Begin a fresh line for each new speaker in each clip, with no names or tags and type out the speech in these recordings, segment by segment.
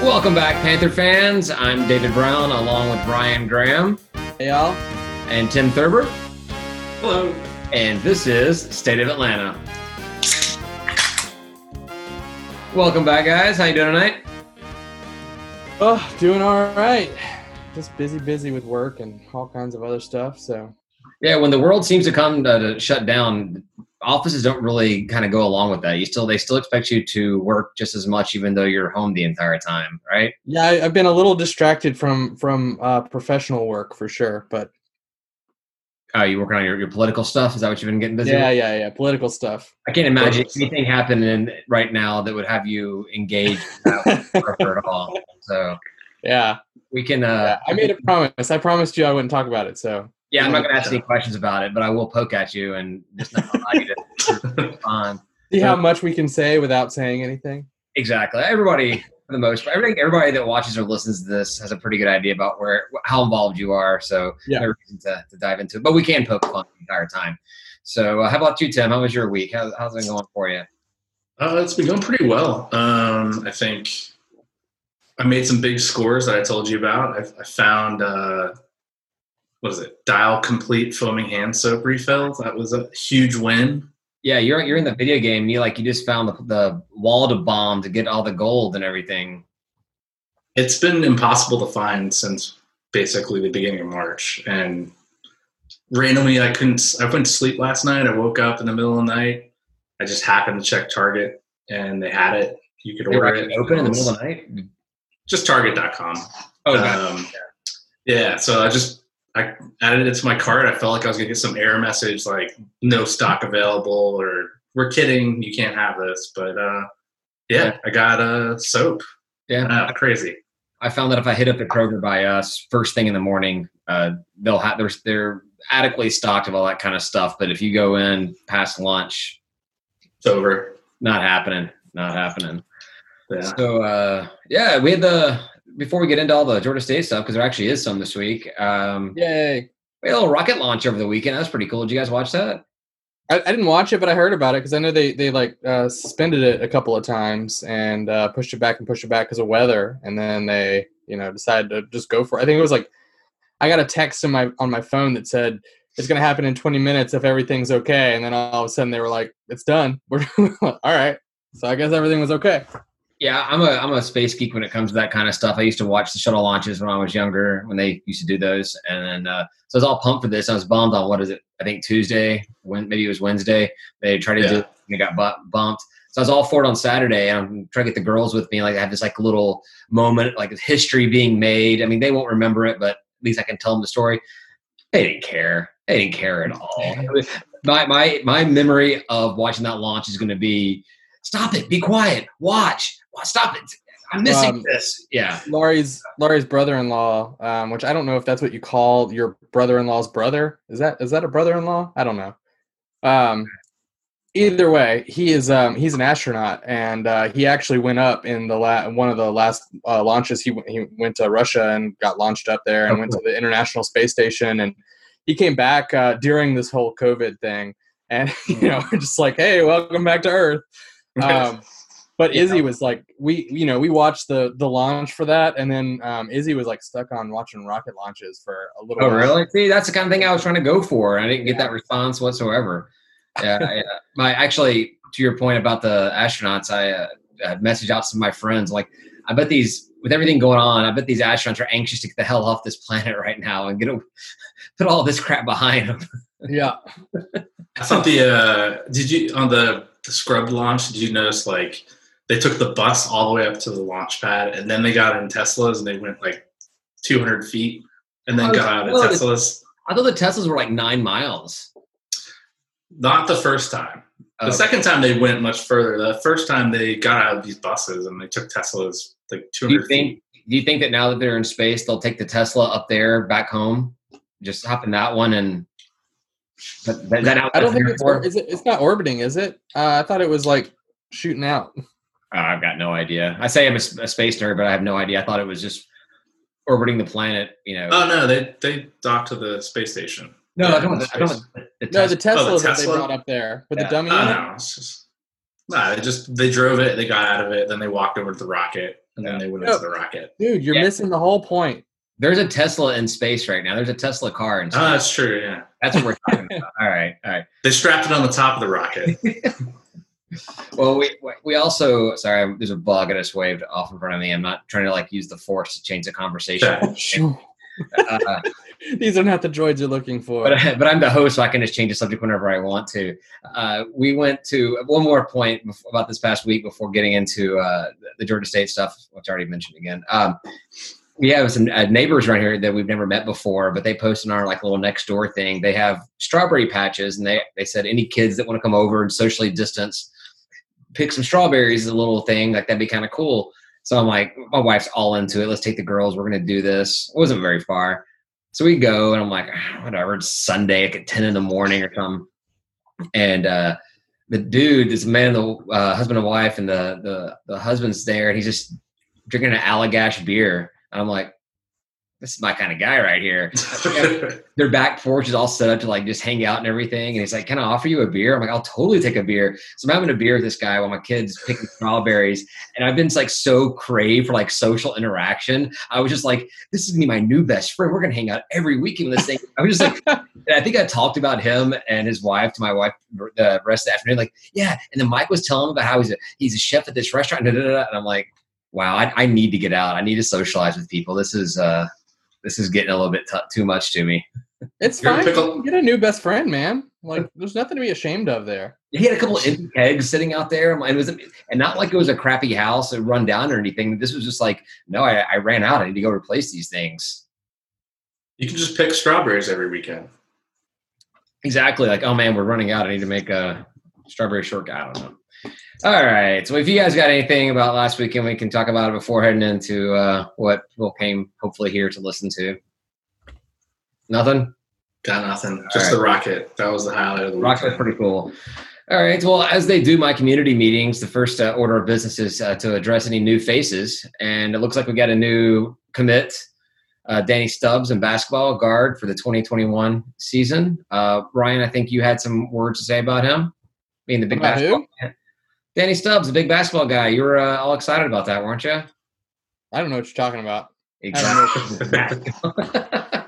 Welcome back, Panther fans. I'm David Brown, along with Ryan Graham
Hey, y'all.
and Tim Thurber,
Hello.
and this is State of Atlanta. Welcome back, guys. How you doing tonight?
Oh, doing all right. Just busy, busy with work and all kinds of other stuff. So,
Yeah, when the world seems to come to, to shut down, offices don't really kind of go along with that. You still they still expect you to work just as much, even though you're home the entire time, right?
yeah, I, I've been a little distracted from from uh, professional work for sure. But
Oh, you working on your, your political stuff? Is that what you've been getting busy?
yeah,
with?
yeah, yeah, political stuff.
I can't imagine
Political stuff.
anything happening right now that would have you engaged in that work at all. So
Yeah,
we can.
yeah.
Uh,
I made a promise. I promised you I wouldn't talk about it. So,
yeah, I'm not going to ask any questions about it, but I will poke at you and just not allow you to to respond.
see how much we can say without saying anything.
Exactly. Everybody, for the most part, everybody, everybody that watches or listens to this has a pretty good idea about where how involved you are. So
Yeah.
no reason to, to dive into it, but we can poke fun the entire time. So uh, how about you, Tim? How was your week? How, how's it going for you?
Uh, it's been going pretty well. Um, I think I made some big scores that I told you about. I, I found uh, what is it? Dial complete foaming hand soap refills. That was a huge win.
Yeah, you're you're in the video game. You like you just found the, the wall to bomb to get all the gold and everything.
It's been impossible to find since basically the beginning of March, and randomly I couldn't. I went to sleep last night. I woke up in the middle of the night. I just happened to check Target, and they had it. You could
They
order it.
open in the middle of the night.
Just Target.com.
Oh.
Um, yeah, so I just I added it to my cart. I felt like I was gonna get some error message like no stock available or we're kidding, you can't have this. But uh, yeah, I got a uh, soap.
yeah.
Ah, crazy.
I found that if I hit up the Kroger by us first thing in the morning, uh, they'll have they're they're adequately stocked of all that kind of stuff. But if you go in past lunch,
It's over.
not happening, not happening.
Yeah.
So uh, yeah, we had the before we get into all the Georgia State stuff because there actually is some this week. Um,
Yay!
we had a little rocket launch over the weekend. That was pretty cool. Did you guys watch that?
I, I didn't watch it, but I heard about it because I know they they like uh, suspended it a couple of times and uh, pushed it back and pushed it back because of weather, and then they you know decided to just go for. it. I think it was like I got a text on my on my phone that said it's going to happen in 20 minutes if everything's okay, and then all of a sudden they were like, "It's done." We're all right. So I guess everything was okay.
Yeah, I'm a I'm a space geek when it comes to that kind of stuff. I used to watch the shuttle launches when I was younger when they used to do those, and then uh, so I was all pumped for this. I was bummed on what is it? I think Tuesday, when maybe it was Wednesday. They tried to do it and it got bu- bumped. So I was all for it on Saturday, and I'm trying to get the girls with me. Like I have this like little moment, like history being made. I mean, they won't remember it, but at least I can tell them the story. They didn't care. They didn't care at all. my my my memory of watching that launch is going to be stop it be quiet watch Wa- stop it i'm missing
Um,
this yeah
Laurie's Laurie's brother-in-law, um, which I don't know if that's what you call your brother-in-law's brother. Is that is that a brother-in-law? I don't know. Um, either way, he is um, he's an astronaut, and uh, he actually went up in the la- one of the last uh, launches. He w- he went to Russia and got launched up there, and
Oh,
went to the International Space Station, and he came back uh, during this whole COVID thing, and you know, just like, hey, welcome back to Earth. But
Yeah.
Izzy was like, we, you know, we watched the the launch for that, and then um, Izzy was like stuck on watching rocket launches for a little.
oh
while.
really see that's the kind of thing i was trying to go for and i didn't get that response whatsoever yeah, yeah. my actually to your point about the astronauts i uh, uh, messaged out to some of my friends like i bet these with everything going on i bet these astronauts are anxious to get the hell off this planet right now and get a, put all this crap behind them
Yeah,
I thought the uh, did you on the, the scrub launch? Did you notice like they took the bus all the way up to the launch pad, and then they got in Teslas and they went like 200 feet, and then
Oh,
got out of
well, the-
Teslas.
i thought the teslas were like nine miles
Not the first time. The
Oh.
second time they went much further. The first time they got out of these buses and they took Teslas like
do
200
you
feet.
do you think that now that they're in space they'll take the tesla up there back home just hop in that one and but that, that
I don't think it's or, is it. It's not orbiting, is it? Uh, I thought it was like shooting out.
Oh, I've got no idea. I say I'm a space nerd, but I have no idea. I thought it was just orbiting the planet. You know.
Oh no, they they docked to the space station.
no, I don't.
in
I don't the, the
No,
Tesla-
the Tesla
Oh, the
that they brought up there with
Yeah.
the dummy
Oh
in
no, it's just nah. They just they drove it. They got out of it. Then they walked over to the rocket, and then they went
No.
into the rocket.
Dude, you're
Yeah.
missing the whole point.
There's a Tesla in space right now. There's a Tesla car in oh, space.
Oh, that's true. Yeah,
That's what we're talking about. All right, all right.
they strapped it on the top of the rocket.
Well, we we also sorry, there's a bug I just waved off in front of me. I'm not trying to like use the force to change the conversation.
Sure.
Uh,
These are not the droids you're looking for.
but but I'm the host, so I can just change the subject whenever I want to. Uh, we went to one more point bef- about this past week before getting into uh, the Georgia State stuff, which I already mentioned again. Um, we have some uh, neighbors around here that we've never met before, but they posted on our like little next door thing. They have strawberry patches, and they they said any kids that want to come over and socially distance, pick some strawberries. is A little thing like that'd be kind of cool. So I'm like, my wife's all into it. Let's take the girls. We're gonna do this. It wasn't very far. So we go, and I'm like, "Ah, whatever. It's Sunday, like at 10 in the morning or something. And uh, the dude, this man, the uh, husband and wife, and the, the the husband's there, and he's just drinking an Allagash beer. And I'm like, this is my kind of guy right here. Their back porch is all set up to like just hang out and everything. And he's like, Can I offer you a beer? I'm like, I'll totally take a beer. So I'm having a beer with this guy while my kids picking strawberries. And I've been like so crave for like social interaction. I was just like, This is gonna be my new best friend. We're gonna hang out every weekend with this thing. I was just like, and I think I talked about him and his wife to my wife the rest of the afternoon. Like, yeah. And then Mike was telling him about how he's a he's a chef at this restaurant. And I'm like, wow, I, I need to get out. I need to socialize with people. This is uh this is getting a little bit t- too much to me.
it's
You're
fine.
pickle-
Get a new best friend, man. Like, there's nothing to be ashamed of there.
He had a couple of empty kegs sitting out there, and it was and not like it was a crappy house or run down or anything. This was just like, no, I, I ran out. I need to go replace these things.
you can just pick strawberries every weekend.
Exactly. Like, oh man, we're running out. I need to make a strawberry shortcut. I don't know. All right. So if you guys got anything about last weekend, we can talk about it before heading into uh, what people came hopefully here to listen to. Nothing.
Got nothing. Just
right.
the rocket. That was the highlight of the
Rock's
weekend.
pretty cool. All right. Well, as they do my community meetings, the first uh, order of business is uh, to address any new faces. And it looks like we got a new commit, uh, Danny Stubbs in basketball guard for the 2021 season. Uh, Ryan, I think you had some words to say about him being the big
About
basketball. Danny Stubbs, a big basketball guy. You were uh, all excited about that, weren't you?
I don't know what you're talking about.
Exactly.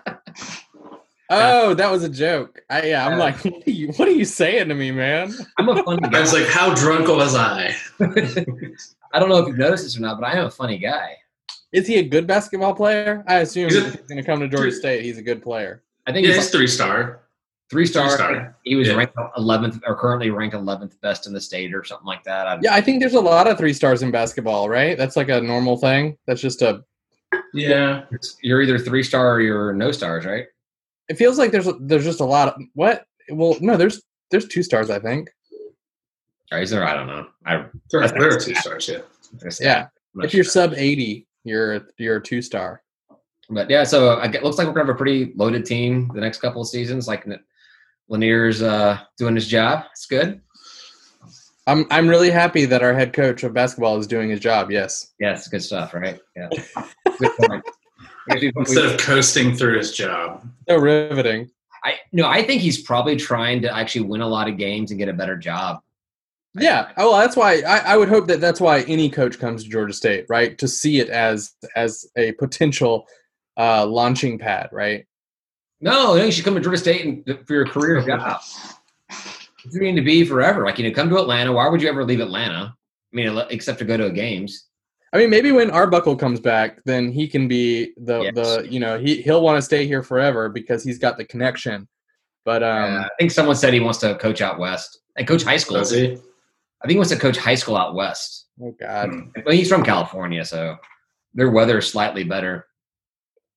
Oh, that was a joke. I, yeah, I'm
Yeah.
like, what are, you, what are you saying to me, man?
I'm a funny guy.
I was like, how drunk was I?
I don't know if you've noticed this or not, but I am a funny guy.
Is he a good basketball player? I assume
He's
if he's going to come to Georgia State. He's a good player.
I think
Yeah,
he's
he's three star.
Three star.
Three-star.
He was
Yeah.
ranked 11th or currently ranked 11th best in the state or something like that. I,
Yeah, I think there's a lot of three stars in basketball, right? That's like a normal thing. That's just a.
Yeah.
You're either three star or you're no stars, right?
It feels like there's there's just a lot of what? Well, no, there's there's two stars, I think.
Or is there? I don't know. I,
There, there are two stars, yeah.
Yeah,
I'm
if you're
sure.
sub eighty, you're you're a two star.
but yeah, so it looks like we're gonna have a pretty loaded team the next couple of seasons. Like Lanier's uh, doing his job. It's good.
I'm I'm really happy that our head coach of basketball is doing his job. Yes.
Yeah, it's good stuff, right? Yeah. Good point. I guess we-
Instead of coasting through his job.
So riveting.
I no, I think he's probably trying to actually win a lot of games and get a better job.
Yeah. Oh, well, that's why I, I would hope that that's why any coach comes to Georgia State, right? To see it as as a potential uh, launching pad, right?
No, no, you should come to Georgia State and, for your career job. It's going to be forever. Like you know, come to Atlanta. Why would you ever leave Atlanta? I mean, except to go to games.
I mean, maybe when Arbuckle comes back, then he can be the
Yes.
the you know he he'll want to stay here forever because he's got the connection. But um,
Uh, I think someone said he wants to coach out west and coach high school.
Does he?
I think he wants to coach high school out west.
oh god,
Hmm.
But he's from California, so their weather is slightly better.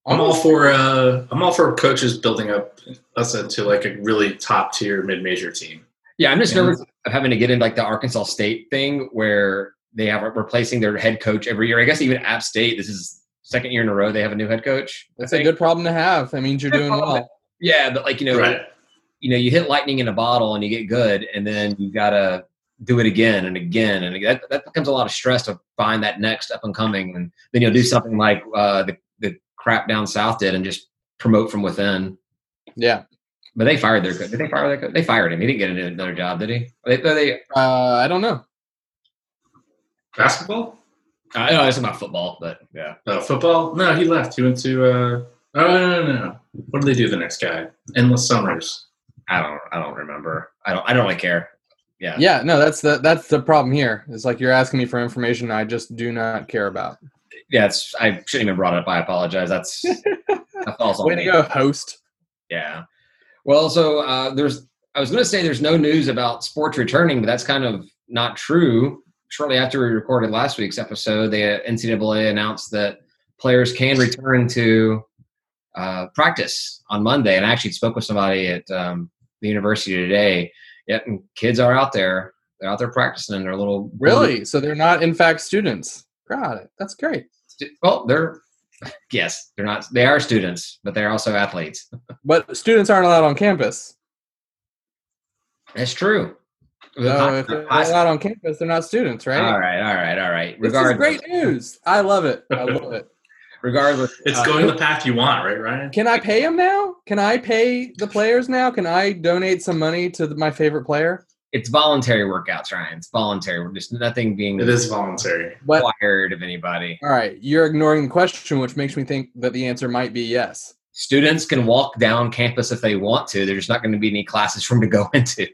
I'm all for uh, I'm all for coaches building up us into like a really top tier mid major team.
Yeah, I'm just
Yeah.
nervous of having to get into like the Arkansas State thing where they have replacing their head coach every year. I guess even App State, this is second year in a row they have a new head coach.
That's a good problem to have. That means you're
Good
doing
problem.
well.
Yeah, but like you know,
Right.
you know, you hit lightning in a bottle and you get good, and then you gotta do it again and again, and that that becomes a lot of stress to find that next up and coming, and then you'll do something like uh, the the crap down south did and just promote from within.
Yeah.
But they fired their coach. Did they fire their coach? They fired him. He didn't get another job, did he? They, they,
Uh, I don't know.
Basketball?
I know it's about football, but yeah.
Uh, football? No, he left. He went to. Uh, oh no, no, no! What did they do? The next guy, Endless Summers.
I don't. I don't remember. I don't. I don't really care. Yeah.
Yeah, no, that's the that's the problem here. It's like you're asking me for information I just do not care about.
Yeah. It's. I shouldn't even brought it up. I apologize. That's. that falls on
Way to go, host.
Yeah. Well, so uh, there's. I was going to say there's no news about sports returning, but that's kind of not true. Shortly after we recorded last week's episode, the NCAA announced that players can return to uh, practice on Monday. And I actually spoke with somebody at um, the university today. Yep, and kids are out there. They're out there practicing in their little
Really? So they're not in fact students. Got it. That's great.
Well, they're yes, they're not. They are students, but they're also athletes.
But students aren't allowed on campus.
That's true.
So if they're not allowed on campus, they're not students, right?
All right, all right, all right.
This is great news. I love it. I love it.
regardless,
It's
uh,
going the path you want, right, Ryan?
Can I pay them now? Can I pay the players now? Can I donate some money to the, my favorite player?
It's voluntary workouts, Ryan. It's voluntary. We're just nothing being
It is voluntary.
But
required of anybody.
all right, you're ignoring the question, which makes me think that the answer might be yes.
Students can walk down campus if they want to. There's not going to be any classes for them to go into.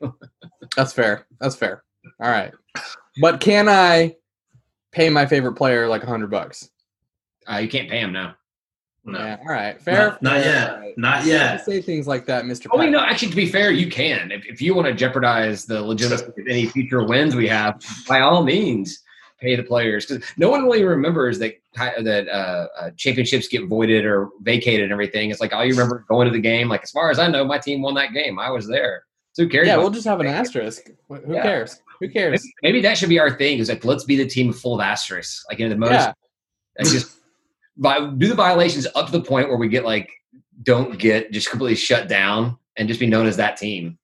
That's fair. That's fair. All right, but can I pay my favorite player like a hundred bucks?
Uh, you can't pay him now.
No.
Yeah. All right. Fair.
Not, not yet.
all right.
Not
You
yet.
say things like that, Mr.
Oh, wait,
Pat.
no. Actually, to be fair, you can. If, if you want to jeopardize the legitimacy of any future wins we have, by all means, pay the players because no one really remembers that that uh, uh, championships get voided or vacated and everything. It's like all you remember going to the game. Like as far as I know, my team won that game. I was there. So who cares?
Yeah, we'll just have an asterisk. Who
Yeah.
cares? Who cares?
maybe, maybe that should be our thing. Is like let's be the team full of asterisks. Like in the most,
Yeah.
and just vi- do the violations up to the point where we get like don't get just completely shut down and just be known as that team.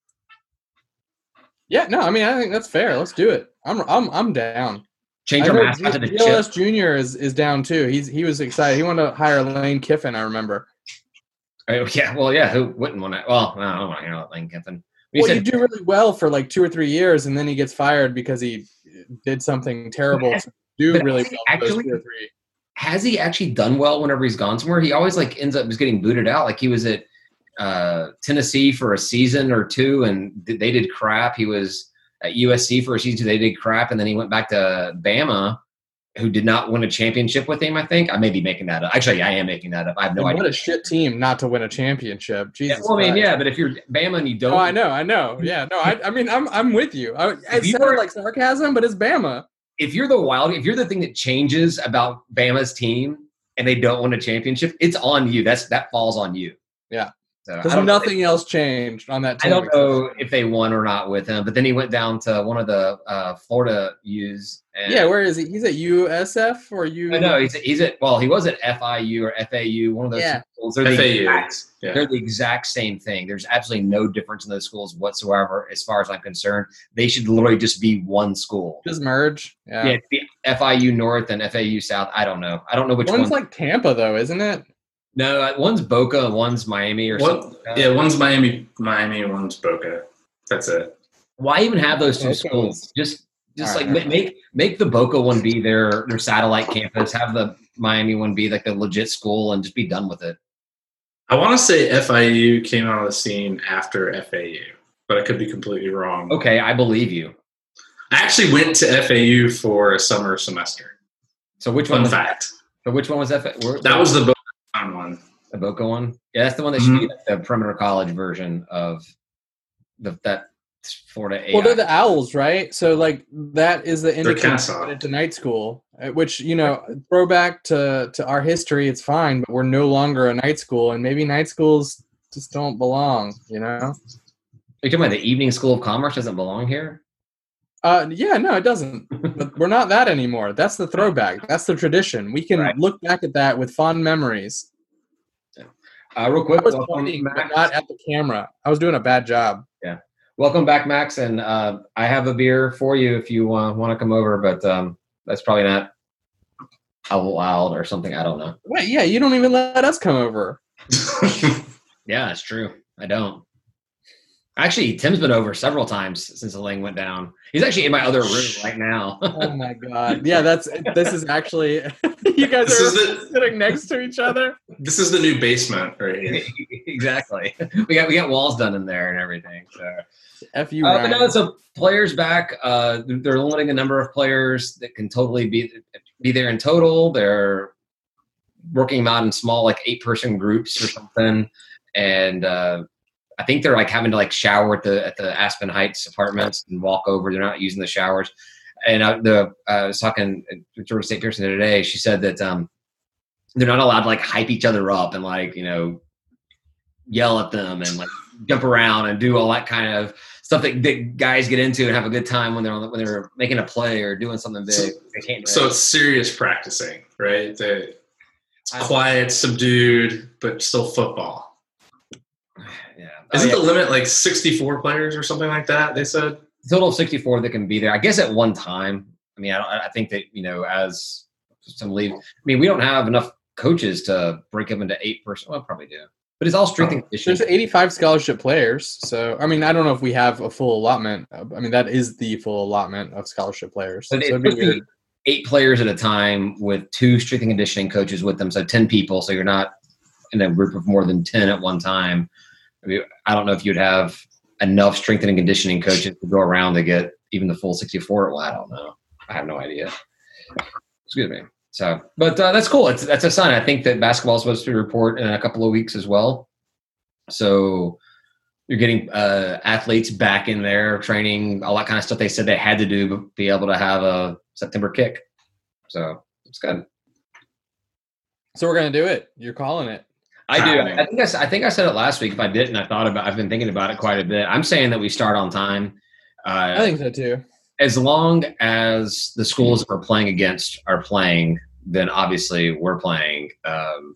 Yeah. No, I mean, I think that's fair. Let's do it. I'm I'm I'm down.
Change our mascot to the.
GLS Junior is is down too. He's he was excited. He wanted to hire Lane Kiffin. I remember.
Oh, yeah, well, yeah. Who wouldn't want to? Well, no, I don't want to hear about Lane Kiffin. You
Well, you
said
do really well for like two or three years, and then he gets fired because he did something terrible to do really well. for those
actually-
two or three.
Has he actually done well whenever he's gone somewhere? He always like ends up just getting booted out. Like he was at uh, Tennessee for a season or two, and th- they did crap. He was at USC for a season; they did crap, and then he went back to Bama, who did not win a championship with him. I think I may be making that up. Actually, I am making that up. I have no
And
idea.
what a shit team not to win a championship. Jesus.
Yeah, well, I mean, yeah, but if you're Bama and you don't,
Oh, I know, I know. Yeah, no, I, I mean, I'm, I'm with you. I, I
If you
said
were-
like sarcasm, but it's Bama.
If you're the wild, if you're the thing that changes about Bama's team and they don't win a championship, it's on you. That's that falls on you.
Yeah.
So I
Because
don't,
nothing else changed on that
I don't know if they won or not with him, but then he went down to one of the uh, Florida U's. And,
Yeah, where is he? He's at USF or U?
I no he's he's at well, he was at FIU or FAU, one of those
Yeah.
schools. They're the, exact,
Yeah.
they're the exact same thing. There's absolutely no difference in those schools whatsoever, as far as I'm concerned. They should literally just be one school.
Just merge. Yeah.
Yeah, the FIU North and FAU South. I don't know. I don't know which
One's
one.
like Tampa, though, isn't it?
No, uh, one's Boca, one's Miami, or
What?
something. like.
Yeah, one's Miami, Miami, one's Boca. That's it.
Why even have those two
Boca
schools? Just, just
All
like
right.
make make the Boca one be their their satellite campus. Have the Miami one be like the legit school, and just be done with it.
I want to say FIU came out of the scene after FAU, but I could be completely wrong.
Okay, I believe you.
I actually went to FAU for a summer semester.
So which one
Fun
was
fact.
So which one was that?
That was the Boca one.
the Boca one. Yeah, that's the one that should be
Mhm.
like the perimeter college version of the that Florida. AI.
Well, they're the Owls, right? So, like, that is the indicator to night school, which, you know, throwback to, to our history, it's fine, but we're no longer a night school, and maybe night schools just don't belong, you know?
Are you talking about the Evening School of Commerce doesn't belong here?
Uh, yeah, no, it doesn't. but we're not that anymore. That's the throwback. That's the tradition. We can
Right.
look back at that with fond memories.
Uh, real
I
quick,
was
welcome,
pointing,
Max.
not at the camera. I was doing a bad job. Yeah.
Welcome back, Max. And uh, I have a beer for you if you uh, want to come over, but um, that's probably not allowed or something. I don't know.
Wait, yeah, you don't even let us come over.
Yeah, that's true. I don't. Actually, Tim's been over several times since the Lang went down. He's actually in my other room right now.
oh my god! Yeah, that's this is actually you guys
This
are
the-
sitting next to each other.
This is the new basement right here.
exactly. We got we got walls done in there and everything. So,
F you,
uh, but no,
Ryan.
so players back. Uh, they're limiting the number of players that can totally be be there in total. They're working them out in small, like eight person groups or something, and uh, I think they're like having to like shower at the at the Aspen Heights apartments and walk over. They're not using the showers. And uh, the uh, I was talking to Georgia State Pearson today. She said that um, they're not allowed to like hype each other up and like you know yell at them and like jump around and do all that kind of stuff that, that guys get into and have a good time when they're on the, when they're making a play or doing something big.
So-
they can't do
So it's serious practicing, right? They, it's
I-
quiet, subdued, but still football.
Yeah. Oh,
Isn't
yeah.
the limit like 64 players or something like that? They said.
total of 64 that can be there. I guess at one time. I mean, I, don't, I think that you know, as some leave. I mean, we don't have enough coaches to break up into eight person. Well, probably do, but it's all strength and conditioning.
There's 85 scholarship players, so I mean, I don't know if we have a full allotment. Uh, I mean, that is the full allotment of scholarship players. So
But
it'd
it's
be
supposed to be
weird.
eight players at a time with two strength and conditioning coaches with them, so ten people. So you're not in a group of more than ten at one time. I mean, I don't know if you'd have enough strength and conditioning coaches to go around to get even the full 64. Well, I don't know. I have no idea. Excuse me. So, but uh, that's cool. It's that's a sign. I think that basketball is supposed to report in a couple of weeks as well. So you're getting uh, athletes back in there training, all that kind of stuff they said they had to do to be able to have a September kick. So it's good.
So we're gonna do it. You're calling it.
I do.
Happening.
I think I, s- I think I said it last week. If I didn't, I thought about. I've been thinking about it quite a bit. I'm saying that we start on time. Uh,
I think so too.
as long as the schools that we're playing against are playing, then obviously we're playing. Um,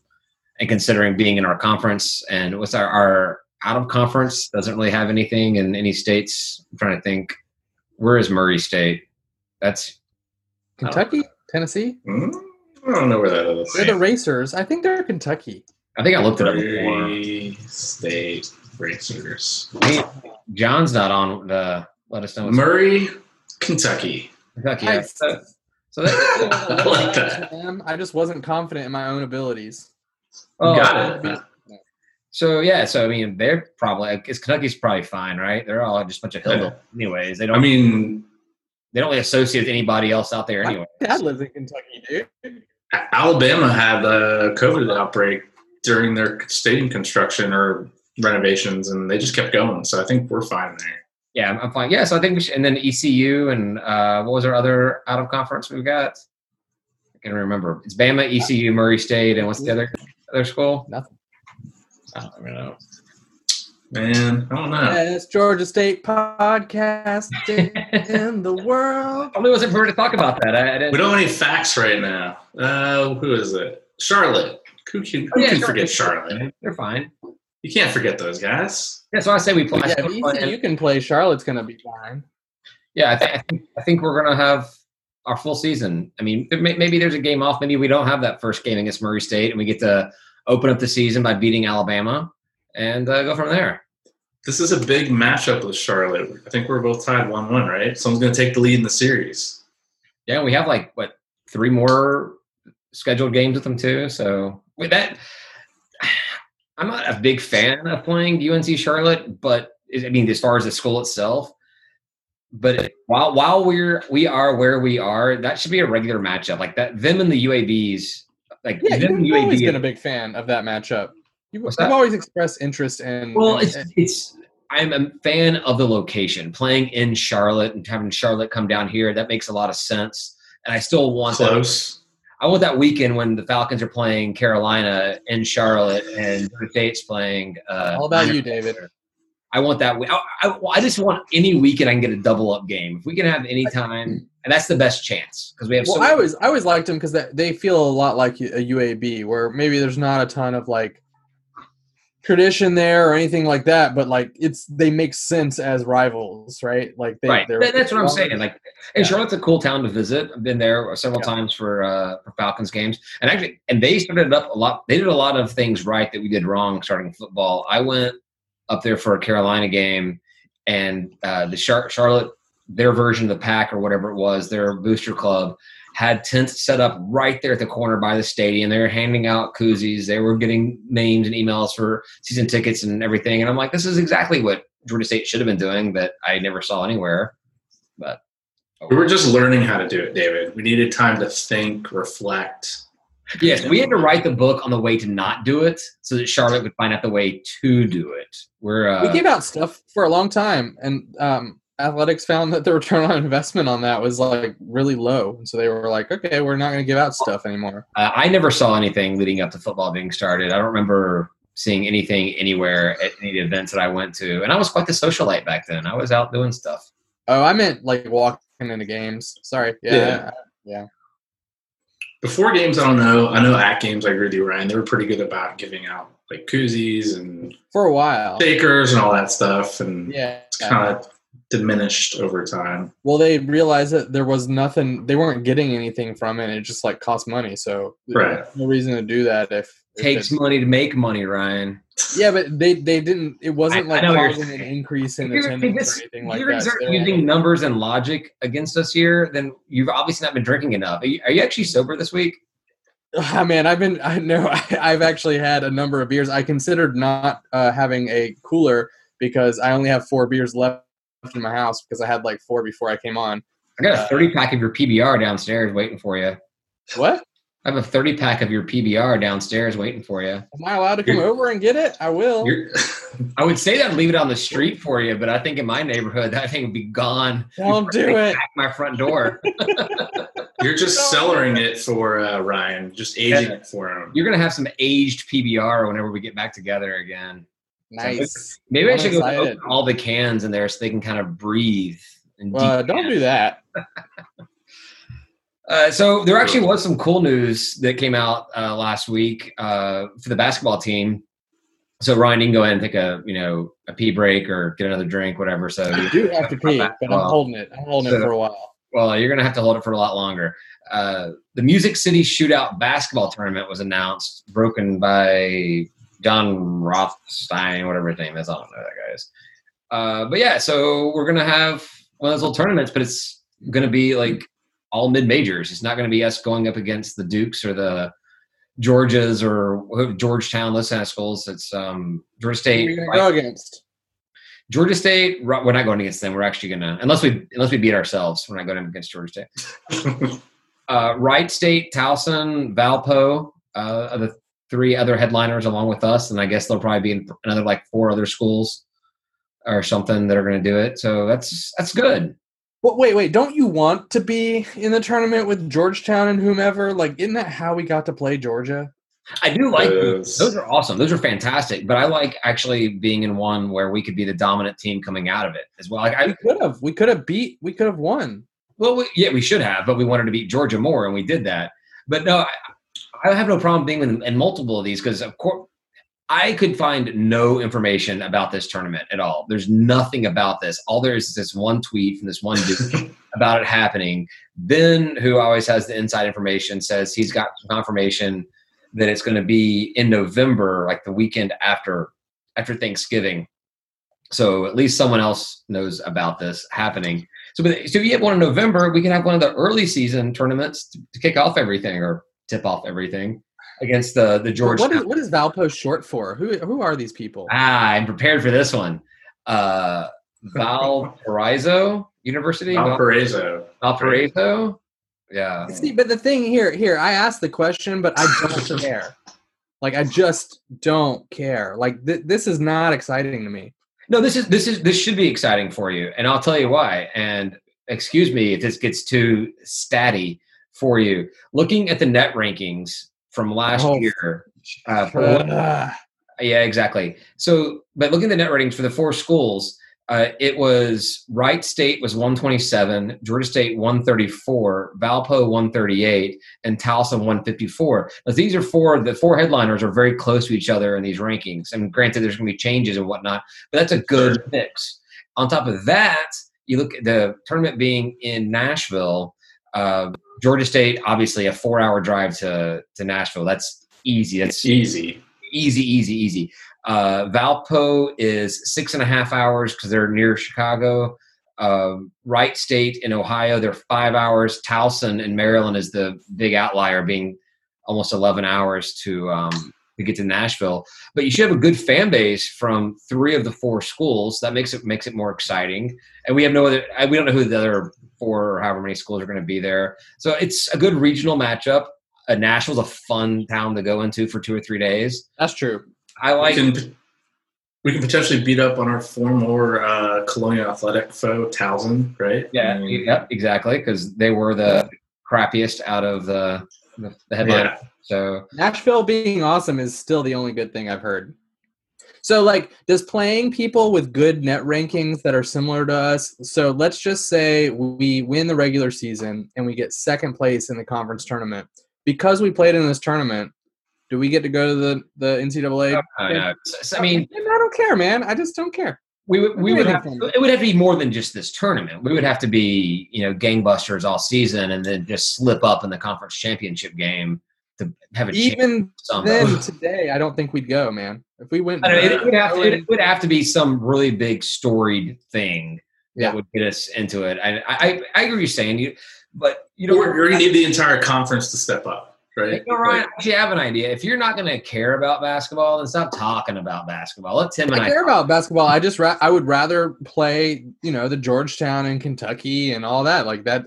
and considering being in our conference and what's our, our out of conference doesn't really have anything in any states. I'm trying to think. Where is Murray State? That's
Kentucky, Tennessee.
Hmm? I don't know where that is.
They're the Racers. I think they're Kentucky.
I think I looked it up before.
Murray State Racers.
Hey, John's not on the. Let us know. what's-
Murray, Kentucky.
Kentucky. yeah.
Nice.
So, so that,
I like that.
I just wasn't confident in my own abilities.
oh,
Got it.
So yeah, so I mean, they're probably because Kentucky's probably fine, right? They're all just a bunch of
Yeah.
hillbillies, anyways. They don't.
I mean,
they don't really associate with anybody else out there,
My
anyway.
dad lives in Kentucky, dude.
Alabama had a COVID outbreak during their stadium construction or renovations, and they just kept going. So I think we're fine there.
Yeah, I'm, I'm fine. Yeah, so I think we should. And then ECU and uh, what was our other out of conference we've got? I can remember. It's Bama, ECU, Murray State, and what's the other other school?
Nothing.
I don't even know.
Man, I don't know.
Best Georgia State podcast in the world.
Probably wasn't prepared to talk about that. I, I didn't.
We don't have any facts right now. Uh, who is it? Charlotte. Who can, who
Oh, yeah,
can
Charlotte.
forget Charlotte?
They're fine.
You can't forget those guys.
Yeah, so I say we play. I
Yeah,
say
if
we're playing-
ECU can play, Charlotte's gonna be fine.
Yeah, I, th- I think I think we're gonna have our full season. I mean, may, maybe there's a game off. Maybe we don't have that first game against Murray State, and we get to open up the season by beating Alabama and uh, go from there.
This is a big matchup with Charlotte. I think we're both tied one-one, right? Someone's going to take the lead in the series.
Yeah, we have like what three more scheduled games with them too. So with that, I'm not a big fan of playing UNC Charlotte, but I mean, as far as the school itself. But while while we're we are where we are, that should be a regular matchup like that. Them and the UABs, like
Yeah,
them
you've always been a big fan of that matchup. You've, you've
that?
always expressed interest in.
Well,
in-
it's it's. I'm a fan of the location, playing in Charlotte and having Charlotte come down here. That makes a lot of sense, and I still want that. I want that weekend when the Falcons are playing Carolina in Charlotte and Georgia State's playing. Uh,
All about you, David.
I want that. I, I, I just want any weekend I can get a double up game. If we can have any time, and that's the best chance because we have
Well,
so.
I always I always liked them because they feel a lot like a UAB, where maybe there's not a ton of like tradition there or anything like that, but like it's they make sense as rivals, right? Like they,
right,
they're-
that's what I'm saying. Like, and
Yeah.
Charlotte's a cool town to visit. I've been there several
Yeah.
times for uh, for Falcons games, and actually, and they started it up a lot. They did a lot of things right that we did wrong starting football. I went up there for a Carolina game, and uh, the Char- Charlotte, their version of the pack or whatever it was, their booster club had tents set up right there at the corner by the stadium. They were handing out koozies. They were getting names and emails for season tickets and everything. And I'm like, this is exactly what Georgia State should have been doing that I never saw anywhere. But
We were just learning how to do it, David. We needed time to think, reflect.
yes, we had to write the book on the way to not do it so that Charlotte would find out the way to do it. We're uh,
we gave out stuff for a long time, and um, athletics found that the return on investment on that was like really low, and so they were like, "Okay, we're not going to give out stuff anymore."
Uh, I never saw anything leading up to football being started. I don't remember seeing anything anywhere at any events that I went to, and I was quite the socialite back then. I was out doing stuff.
Oh, I meant like walking into games. Sorry. Yeah.
Yeah. Before games, I don't know. I know at games, I agree with you, Ryan. They were pretty good about giving out like koozies and
For a while.
shakers and all that stuff, and
Yeah.
it's kind of diminished over time.
Well, they realized that there was nothing. They weren't getting anything from it. It just like cost money. So
Right.
no reason to do that if, if
Takes
it-
money to make money, Ryan.
yeah, but they they didn't. It wasn't
I- I
like
know what you're
causing an increase in
you're,
attendance
this-
or anything like that.
gonna start
They're
using
only-
numbers and logic against us here, then you've obviously not been drinking enough. Are you, are you actually sober this week?
Ah, man, I've been. I know. I, I've actually had a number of beers. I considered not uh, having a cooler because I only have four beers left in my house because I had like four before I came on.
I got a
Uh,
30 pack of your PBR downstairs waiting for you.
What?
I have a 30 pack of your PBR downstairs waiting for you.
Am I allowed to come
You're-
over and get it? I will.
I would say that and leave it on the street for you, but I think in my neighborhood that thing would be gone.
Don't do
they
it.
crack My front door.
you're just cellaring it for uh, Ryan, just aging
Yeah.
it for him.
You're gonna have some aged PBR whenever we get back together again.
Nice.
Maybe I
I'm
should go
excited.
open all the cans in there so they can kind of breathe. Decant.
don't do that.
Uh, so there actually was some cool news that came out uh, last week uh, for the basketball team. So Ryan, you can go ahead and take a you know a pee break or get another drink, whatever. So
I do have to pee, but I'm
Well,
holding it. I'm holding it for a while.
well, you're gonna have to hold it for a lot longer. Uh, the Music City Shootout basketball tournament was announced, broken by Jon Rothstein, whatever his name is. I don't know who that guy is. Uh, but yeah, so we're gonna have one of those little tournaments, but it's gonna be like all mid majors. It's not gonna be us going up against the Dukes or the Georgias or Georgetown, those kind of schools. It's um, Georgia
Who are
State.
gonna go against?
Georgia State. We're not going against them. We're actually gonna unless we unless we beat ourselves. We're not going against Georgia State. Uh, Wright State, Towson, Valpo uh, are the three other headliners along with us, and I guess there'll probably be another like four other schools or something that are going to do it. So that's that's good.
Well, wait, wait. Don't you want to be in the tournament with Georgetown and whomever? Like, isn't that how we got to play Georgia?
I do like those.
Those-
Those are awesome. Those are fantastic. But I like actually being in one where we could be the dominant team coming out of it as well. Like I,
We could have. We could have beat. We could have won.
Well, we, yeah, we should have, but we wanted to beat Georgia more, and we did that. But no, I, I have no problem being in, in multiple of these because, of course, I could find no information about this tournament at all. There's nothing about this. All there is is this one tweet from this one dude about it happening. Ben, who always has the inside information, says he's got confirmation that it's going to be in November, like the weekend after after Thanksgiving. So at least someone else knows about this happening. So, so if you have one in November, we can have one of the early season tournaments to, to kick off everything or tip off everything against the the George.
What is what is Valpo short for? Who who are these people?
ah, I'm prepared for this one. Uh, Valparaiso University.
Valparaiso.
Valparaiso. Yeah.
See, but the thing here, here, I asked the question, but I don't care. Like, I just don't care. Like, th- this is not exciting to me.
No, this is this is this should be exciting for you, and I'll tell you why. And excuse me if this gets too statty for you. Looking at the net rankings from last
Oh.
year, uh, one- Yeah, exactly. So, but looking at the net ratings for the four schools, uh, it was Wright State was 127, Georgia State 134, Valpo 138, and Towson 154. Now, these are four. The four headliners are very close to each other in these rankings. And granted, there's going to be changes and whatnot, but that's a good mix. On top of that, you look at the tournament being in Nashville. Uh, Georgia State, obviously, a four-hour drive to to Nashville. That's easy. That's
easy.
easy, easy, easy. Uh, Valpo is six and a half hours because they're near Chicago. Um, Wright State in Ohio, they're five hours. Towson in Maryland is the big outlier, being almost 11 hours to um, to get to Nashville. But you should have a good fan base from three of the four schools. That makes it makes it more exciting. And we have no other. We don't know who the other four or however many schools are going to be there. So it's a good regional matchup. Uh, Nashville's a fun town to go into for two or three days.
That's true.
I like.
we can we can potentially beat up on our former uh, Colonial Athletic foe, Towson, right?
Yeah,
I mean,
yep, exactly, because they were the crappiest out of the the, the headline.
Yeah.
So
Nashville being awesome is still the only good thing I've heard. So, like, does playing people with good net rankings that are similar to us? So, let's just say we win the regular season and we get second place in the conference tournament. Because we played in this tournament, do we get to go to the, the NCAA?
Oh, I, know. So- I mean,
I don't care, man. I just don't care.
We would we would have
fine.
it would have to be more than just this tournament. We would have to be you know gangbusters all season and then just slip up in the conference championship game to have a chance.
Even
Some,
then, today, I don't think we'd go, man. If we went,
I don't know, it, it would have to, it would have to be some really big storied thing that would get us into it. I I, I agree with you saying you, but you know
You're, you're going to need the entire conference to step up, right?
You know, Ryan, I actually have an idea. If you're not going to care about basketball, then stop talking about basketball. Let Tim and
I
I.
care about basketball. I just ra- I would rather play, you know, the Georgetown and Kentucky and all that. Like that,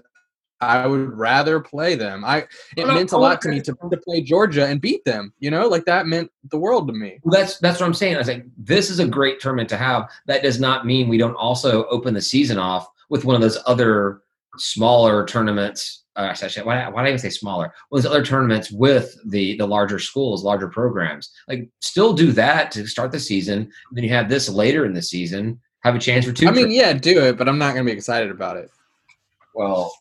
I would rather play them. I it
No,
meant a
no,
lot to me to, to play Georgia and beat them. You know, like that meant the world to me.
Well, that's that's what I'm saying. I was like, this is a great tournament to have. That does not mean we don't also open the season off with one of those other smaller tournaments. Uh, actually, why, why did I even say smaller? Well, those other tournaments with the the larger schools, larger programs. Like, still do that to start the season. Then you have this later in the season. Have a chance for two.
I mean, yeah, do it, but I'm not going to be excited about it.
well,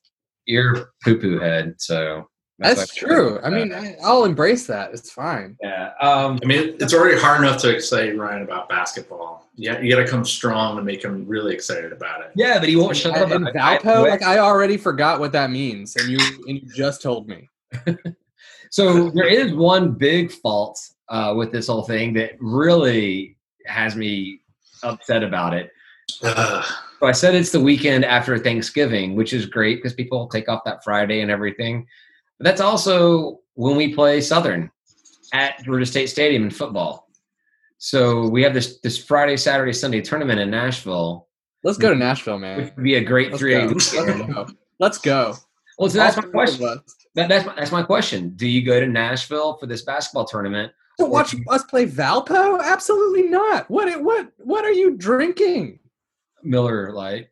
you're poo poo head, so
That's,
why-
true. I mean, I, I'll embrace that. It's fine.
yeah. Um,
I mean, it's already hard enough to excite Ryan about basketball. Yeah, you got to come strong to make him really excited about it.
Yeah, but he won't shut up.
And
about it.
Valpo, like I already forgot what that means, and you and you just told me.
So there is one big fault uh, with this whole thing that really has me upset about it.
Ugh.
So I said it's the weekend after Thanksgiving, which is great because people take off that Friday and everything. That's also when we play Southern at Georgia State Stadium in football. So we have this this Friday, Saturday, Sunday tournament in Nashville,
Let's go to Nashville,
which
man.
would be a great
Let's
three
go. Let's go. Let's go.
Well, so that's my question. That, that's my, that's my question. Do you go to Nashville for this basketball tournament?
To watch us play Valpo? Absolutely not. What? What? What are you drinking?
Miller Lite.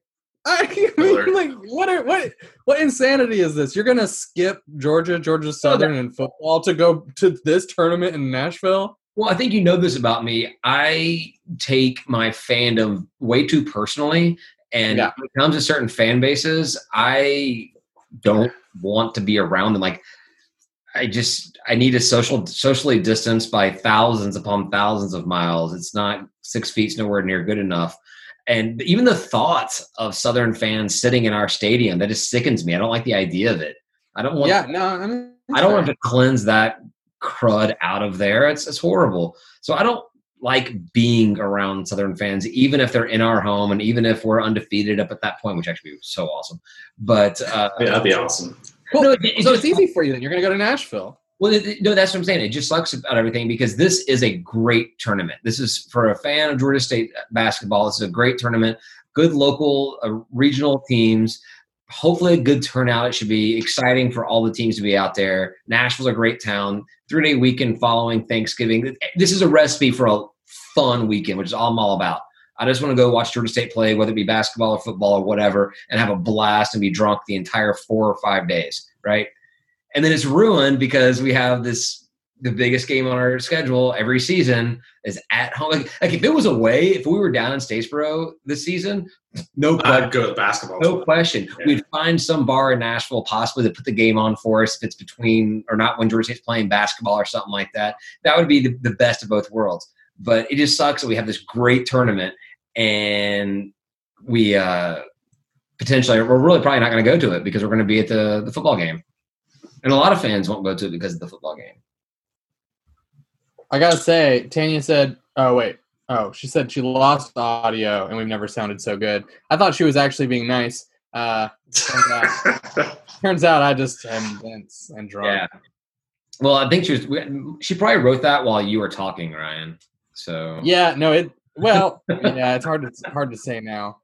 I mean, like, what? Are, what? What insanity is this? You're gonna skip Georgia, Georgia Southern, and football to go to this tournament in Nashville?
Well, I think you know this about me. I take my fandom way too personally. And
Yeah.
when it comes to certain fan bases, I don't want to be around them. Like, I just I need a social socially distanced by thousands upon thousands of miles. It's not six feet's nowhere near good enough. And even the thoughts of Southern fans sitting in our stadium that just sickens me. I don't like the idea of it. I don't want
Yeah, no, I mean,
I don't want to cleanse that crud out of there. It's it's horrible. So I don't like being around Southern fans, even if they're in our home and even if we're undefeated up at that point, which actually would be so awesome. But uh,
Yeah, that'd be awesome.
Cool.
No, it- it
so
just-
it's easy for you then. You're gonna go to Nashville.
Well, no, that's what I'm saying. It just sucks about everything because this is a great tournament. This is for a fan of Georgia State basketball. This is a great tournament. Good local, uh, regional teams. Hopefully, a good turnout. It should be exciting for all the teams to be out there. Nashville's a great town. Three day weekend following Thanksgiving. This is a recipe for a fun weekend, which is all I'm all about. I just want to go watch Georgia State play, whether it be basketball or football or whatever, and have a blast and be drunk the entire four or five days, right? And then it's ruined because we have this the biggest game on our schedule every season is at home. Like, like if it was away, if we were down in Statesboro this season, no question.
I'd go to the basketball.
No question.
Yeah.
We'd find some bar in Nashville possibly to put the game on for us if it's between or not when Georgia State's playing basketball or something like that. That would be the, the best of both worlds. But it just sucks that we have this great tournament and we uh, potentially we're really probably not going to go to it because we're going to be at the, the football game. And a lot of fans won't go to it because of the football game.
I gotta say, Tanya said, "Oh wait, oh she said she lost audio and we've never sounded so good." I thought she was actually being nice. Uh, turns out, turns out I just am dense and drunk.
Yeah. Well, I think she was. She probably wrote that while you were talking, Ryan. So
Yeah, no, it. Well, yeah, it's hard to it's hard to say now.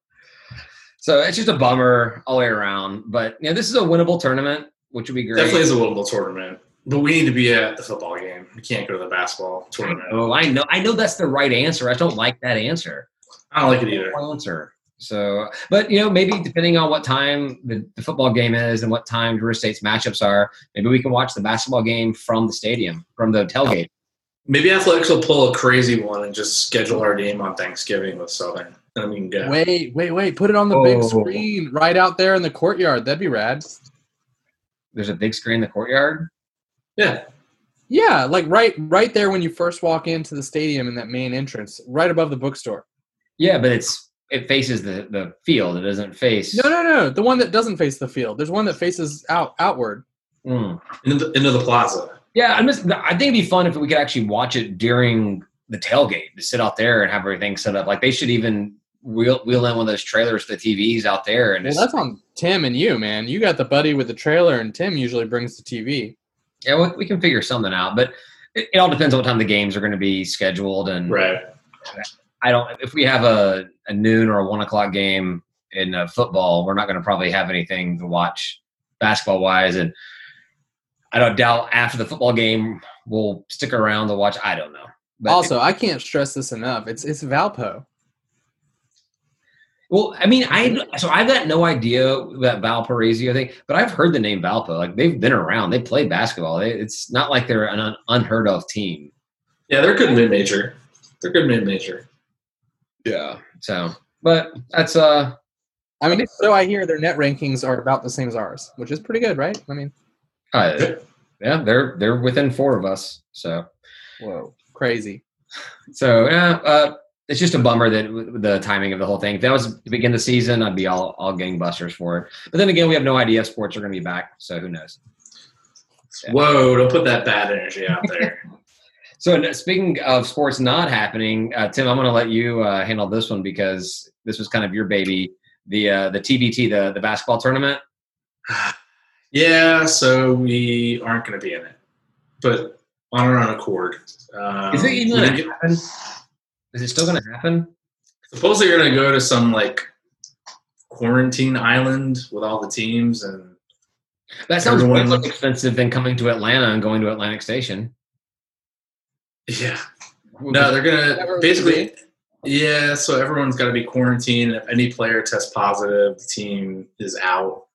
So it's just a bummer all the way around. But you know, this is a winnable tournament, which would be great.
Definitely is a winnable tournament. But we need to be at the football game. We can't go to the basketball tournament.
Oh, I know. I know that's the right answer. I don't like that answer.
I don't like it either.
Answer. So, but you know, maybe depending on what time the, the football game is and what time Drew State's matchups are, maybe we can watch the basketball game from the stadium, from the tailgate.
Maybe athletics will pull a crazy one and just schedule our game on Thanksgiving with Southern. And then we can go.
Wait, wait, wait! Put it on the big
Oh.
screen right out there in the courtyard. That'd be rad.
There's a big screen in the courtyard.
Yeah.
Yeah, like right, right there when you first walk into the stadium in that main entrance, right above the bookstore.
Yeah, but it's it faces the the field. It doesn't face.
No, no, no. The one that doesn't face the field. There's one that faces out outward.
Mm.
Into the, into the plaza.
Yeah, I'm just. I think it'd be fun if we could actually watch it during the tailgate to sit out there and have everything set up. Like they should even wheel wheel in one of those trailers for the TVs out there and
Well, that's on Tim and you, man. You got the buddy with the trailer, and Tim usually brings the TV.
yeah, we, we can figure something out. But it, it all depends on what time the games are going to be scheduled. And
Right.
I don't. If we have a, a noon or a one o'clock game in uh, football, we're not going to probably have anything to watch basketball wise. And I don't doubt after the football game we'll stick around to watch. I don't know. But
also, I can't stress this enough. It's it's Valpo.
Well, I mean, I so I've got no idea that Valparaiso thing, but I've heard the name Valpo. Like they've been around, they play basketball. They, it's not like they're an un, unheard of team.
Yeah, they're good mid major. They're good mid major.
Yeah. So, but that's uh,
I mean, so I hear their net rankings are about the same as ours, which is pretty good, right? I mean,
uh yeah, they're they're within four of us. So,
whoa, crazy.
so yeah, uh, it's just a bummer that the timing of the whole thing. If that was to begin the season, I'd be all all gangbusters for it. But then again, we have no idea if sports are going to be back, so who knows? Yeah.
Whoa, don't put that bad energy out there.
So speaking of sports not happening, uh, Tim, I'm going to let you uh, handle this one because this was kind of your baby, the uh, the TBT, the the basketball tournament.
yeah, so we aren't going to be in it. But on our own accord. Um,
Is it even going to happen? Is it still going to happen?
supposedly you're going to go to some like quarantine island with all the teams and
That sounds way
Everyone-
less expensive than coming to Atlanta and going to Atlantic Station.
yeah. No they're gonna basically yeah so everyone's got to be quarantined. If any player tests positive the team is out.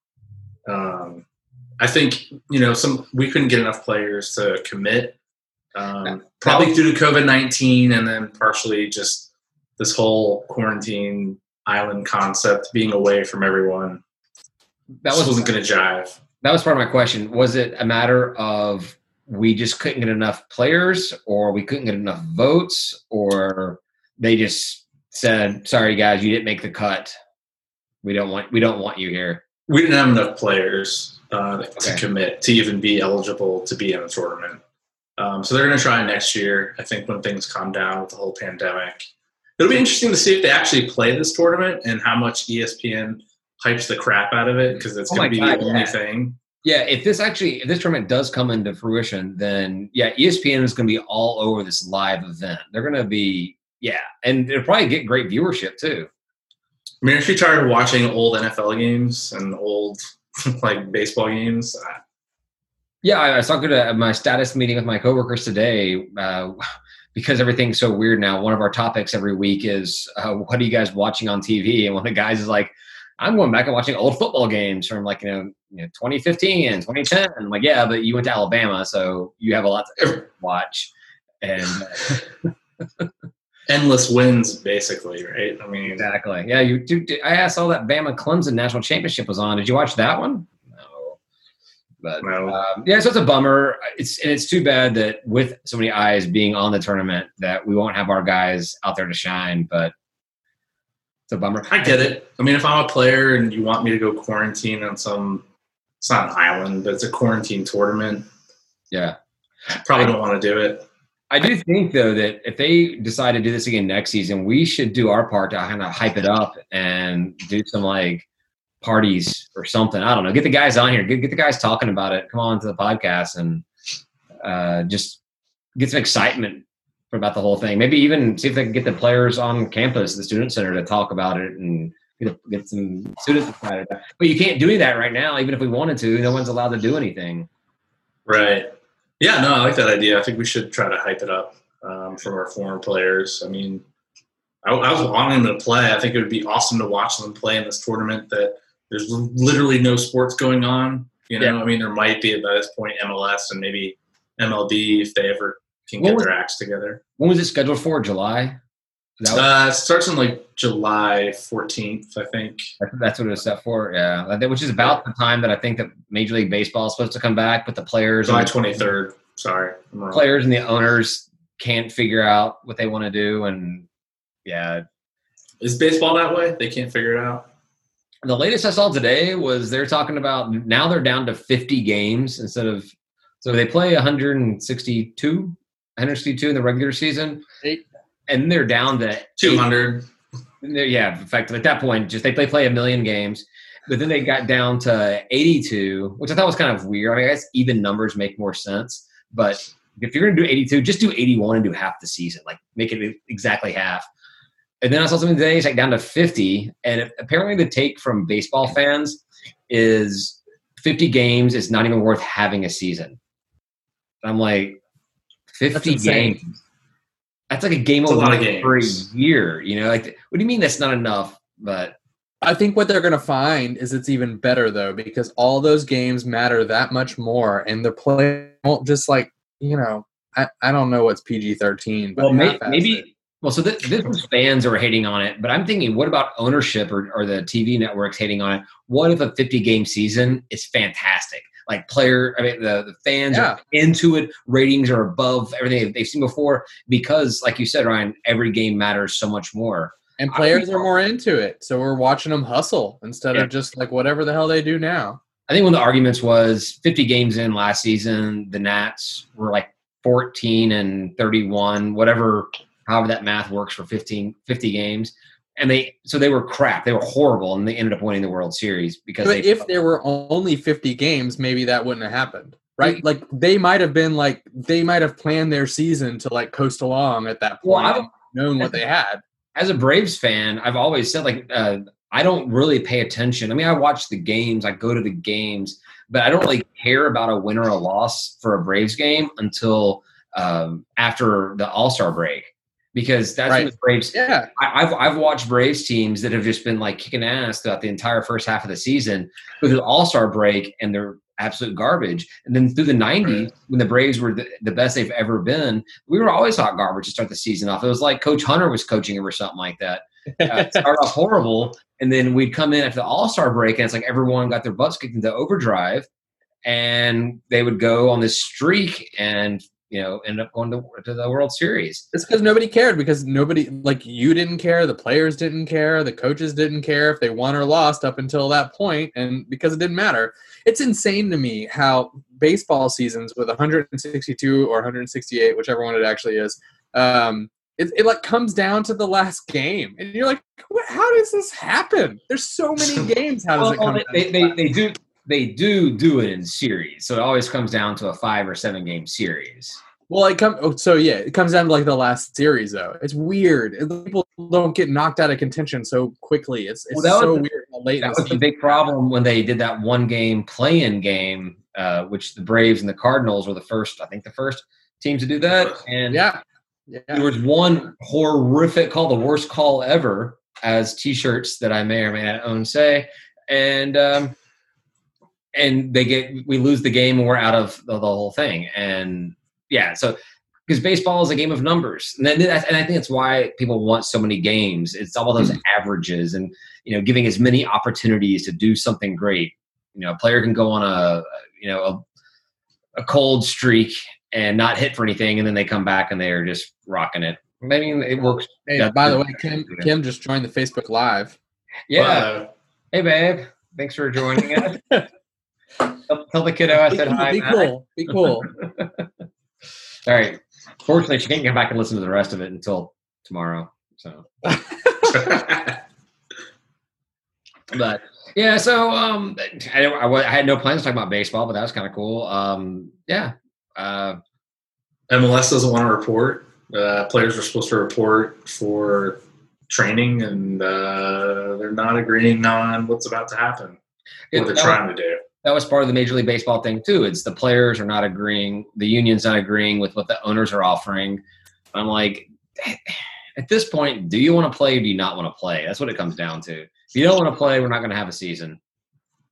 Um, i think you know some we couldn't get enough players to commit um, probably due to covid-19 and then partially just this whole quarantine island concept being away from everyone
that was
wasn't going to jive
that was part of my question. Was it a matter of we just couldn't get enough players, or we couldn't get enough votes, or they just said, "Sorry, guys, you didn't make the cut. We don't want we don't want you here."
we didn't have enough players uh, to commit to even be eligible to be in a tournament. Um, so they're going to try next year. I think when things calm down with the whole pandemic, it'll be interesting to see if they actually play this tournament and how much ESPN hypes the crap out of it because it's
Oh
going to be
God,
the only
yeah.
thing.
Yeah, if this actually if this tournament does come into fruition, then yeah, ESPN is going to be all over this live event. They're going to be yeah, and it'll probably get great viewership too.
I mean, if you're tired of watching old NFL games and old like baseball games,
Yeah, I, I was talking to my status meeting with my coworkers today uh, because everything's so weird now. One of our topics every week is uh, what are you guys watching on TV? And one of the guys is like, I'm going back and watching old football games from like you know, you know 2015 and 2010. I'm like, yeah, but you went to Alabama, so you have a lot to watch. And uh,
endless wins, basically, right? I mean,
exactly, yeah. You, you, I asked all that Bama Clemson national championship was on. Did you watch that one? But
no.
Um, yeah, so it's a bummer. It's and it's too bad that with so many eyes being on the tournament that we won't have our guys out there to shine. But it's a bummer.
I get it. I mean, if I'm a player and you want me to go quarantine on some, it's not an island, but it's a quarantine tournament.
Yeah,
Probably don't want to do it.
I do think though that if they decide to do this again next season, we should do our part to kind of hype it up and do some like parties or something. I don't know. Get the guys on here. Get, get the guys talking about it. Come on to the podcast and uh, just get some excitement about the whole thing. Maybe even see if they can get the players on campus, the student center, to talk about it and get, get some students excited. But you can't do that right now. Even if we wanted to, no one's allowed to do anything.
Right. Yeah, no, I like that idea. I think we should try to hype it up um, from our former players. I mean, I, I was wanting them to play. I think it would be awesome to watch them play in this tournament. That there's literally no sports going on. You know, yeah. I mean, there might be at this point MLS and maybe MLB if they ever can get their acts together.
When was it scheduled for? July.
Was, uh, it starts on like July 14th, I think.
That's what it was set for. Yeah, which is about the time that I think that Major League Baseball is supposed to come back, but the players
July 23rd. Sorry,
players and the owners can't figure out what they want to do, and yeah,
is baseball that way? They can't figure it out.
The latest I saw today was they're talking about now they're down to 50 games instead of so they play 162, 162 in the regular season. Eight and they're down to
200.
Yeah, in fact, at that point, just they play play a million games, but then they got down to 82, which I thought was kind of weird. I mean, I guess even numbers make more sense, but if you're going to do 82, just do 81 and do half the season, like make it exactly half. And then I saw something today, it's like down to 50, and apparently the take from baseball fans is 50 games is not even worth having a season. I'm like, 50 games that's like a game
it's over
a for a year. You know, like what do you mean that's not enough? But
I think what they're going to find is it's even better though because all those games matter that much more, and the play won't just like you know. I, I don't know what's PG thirteen, but
well, maybe, maybe well, so this, this is fans are hating on it, but I'm thinking, what about ownership or, or the TV networks hating on it? What if a 50 game season is fantastic? like player i mean the, the fans yeah. are into it ratings are above everything they've seen before because like you said ryan every game matters so much more
and players are more into it so we're watching them hustle instead yeah. of just like whatever the hell they do now
i think one of the arguments was 50 games in last season the nats were like 14 and 31 whatever however that math works for 15 50 games and they so they were crap. They were horrible, and they ended up winning the World Series because.
But if there were only fifty games, maybe that wouldn't have happened, right? like they might have been like they might have planned their season to like coast along at that point, well, known what they had.
As a Braves fan, I've always said like uh, I don't really pay attention. I mean, I watch the games, I go to the games, but I don't really care about a win or a loss for a Braves game until um, after the All Star break because that's right. when the Braves.
Yeah,
I, have I've watched Braves teams that have just been like kicking ass throughout the entire first half of the season through the All Star break, and they're absolute garbage. And then through the '90s, right. when the Braves were the, the, best they've ever been, we were always hot garbage to start the season off. It was like Coach Hunter was coaching him or something like that. Uh, start off horrible, and then we'd come in after the All Star break, and it's like everyone got their butts kicked into overdrive, and they would go on this streak and you know, end up going to, to the World Series.
It's because nobody cared because nobody, like you didn't care, the players didn't care, the coaches didn't care if they won or lost up until that point, and because it didn't matter. It's insane to me how baseball seasons with 162 or 168, whichever one it actually is, um, it, it like comes down to the last game, and you're like, how does this happen? There's so many games. How does well, it come?
They, they, they do they do do it in series, so it always comes down to a five or seven game series.
Well, it comes oh, so yeah, it comes down to like the last series though. It's weird. People don't get knocked out of contention so quickly. It's it's well, so
was,
weird.
Late that was the big problem when they did that one game play-in game, uh, which the Braves and the Cardinals were the first, I think, the first teams to do that. And
yeah, yeah.
there was one horrific call, the worst call ever, as T-shirts that I may or may not own say, and um, and they get we lose the game and we're out of the, the whole thing. And yeah so because baseball is a game of numbers. And, then, and i think that's why people want so many games. It's all those mm-hmm. averages and you know giving as many opportunities to do something great. You know a player can go on a you know a, a cold streak and not hit for anything and then they come back and they're just rocking it. I mean it works.
Hey by the way kim kim just joined the facebook live.
Yeah. Hey babe. Thanks for joining us Tell, tell the kiddo I said hi.
Be cool. Be cool.
All right. Fortunately, she can't come back and listen to the rest of it until tomorrow. So, but yeah, so um, I, I, I had no plans to talk about baseball, but that was kind of cool. Um, yeah. Uh,
MLS doesn't want to report. Uh, players are supposed to report for training, and uh, they're not agreeing on what's about to happen. What they're trying to do.
That was part of the Major League Baseball thing too. It's the players are not agreeing, the union's not agreeing with what the owners are offering. I'm like, at this point, do you want to play? Or do you not want to play? That's what it comes down to. If you don't want to play, we're not going to have a season.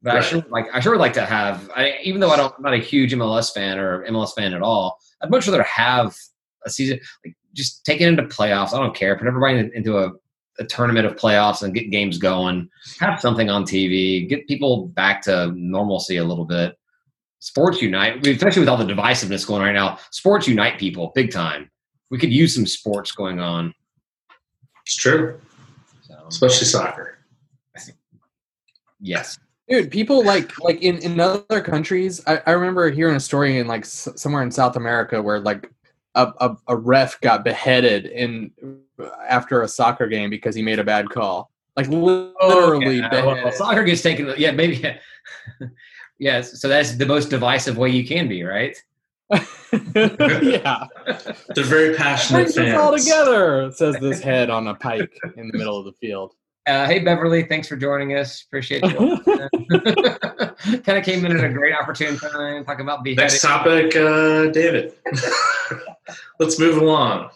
But I sure like. I sure would like to have. I, even though I don't, I'm not a huge MLS fan or MLS fan at all. I'd much rather have a season. Like just take it into playoffs. I don't care. Put everybody into a, a tournament of playoffs and get games going have something on TV, get people back to normalcy a little bit. Sports unite, especially with all the divisiveness going on right now. Sports unite people big time. We could use some sports going on.
It's true,
So,
especially soccer.
yes,
Dude, people like like in in other countries. I, I remember hearing a story in like s- somewhere in South America where like a, a, a ref got beheaded in after a soccer game because he made a bad call. Like literally
Yeah, well, soccer gets taken. Yeah, maybe. yes, so that's the most divisive way you can be, right?
yeah.
They're very passionate
Brings us all together, says this head on a pike in the middle of the field.
Uh, hey Beverly, thanks for joining us. Appreciate you. kind of came in at a great opportune time, talking about beheading.
Next topic, uh, David. Let's move along.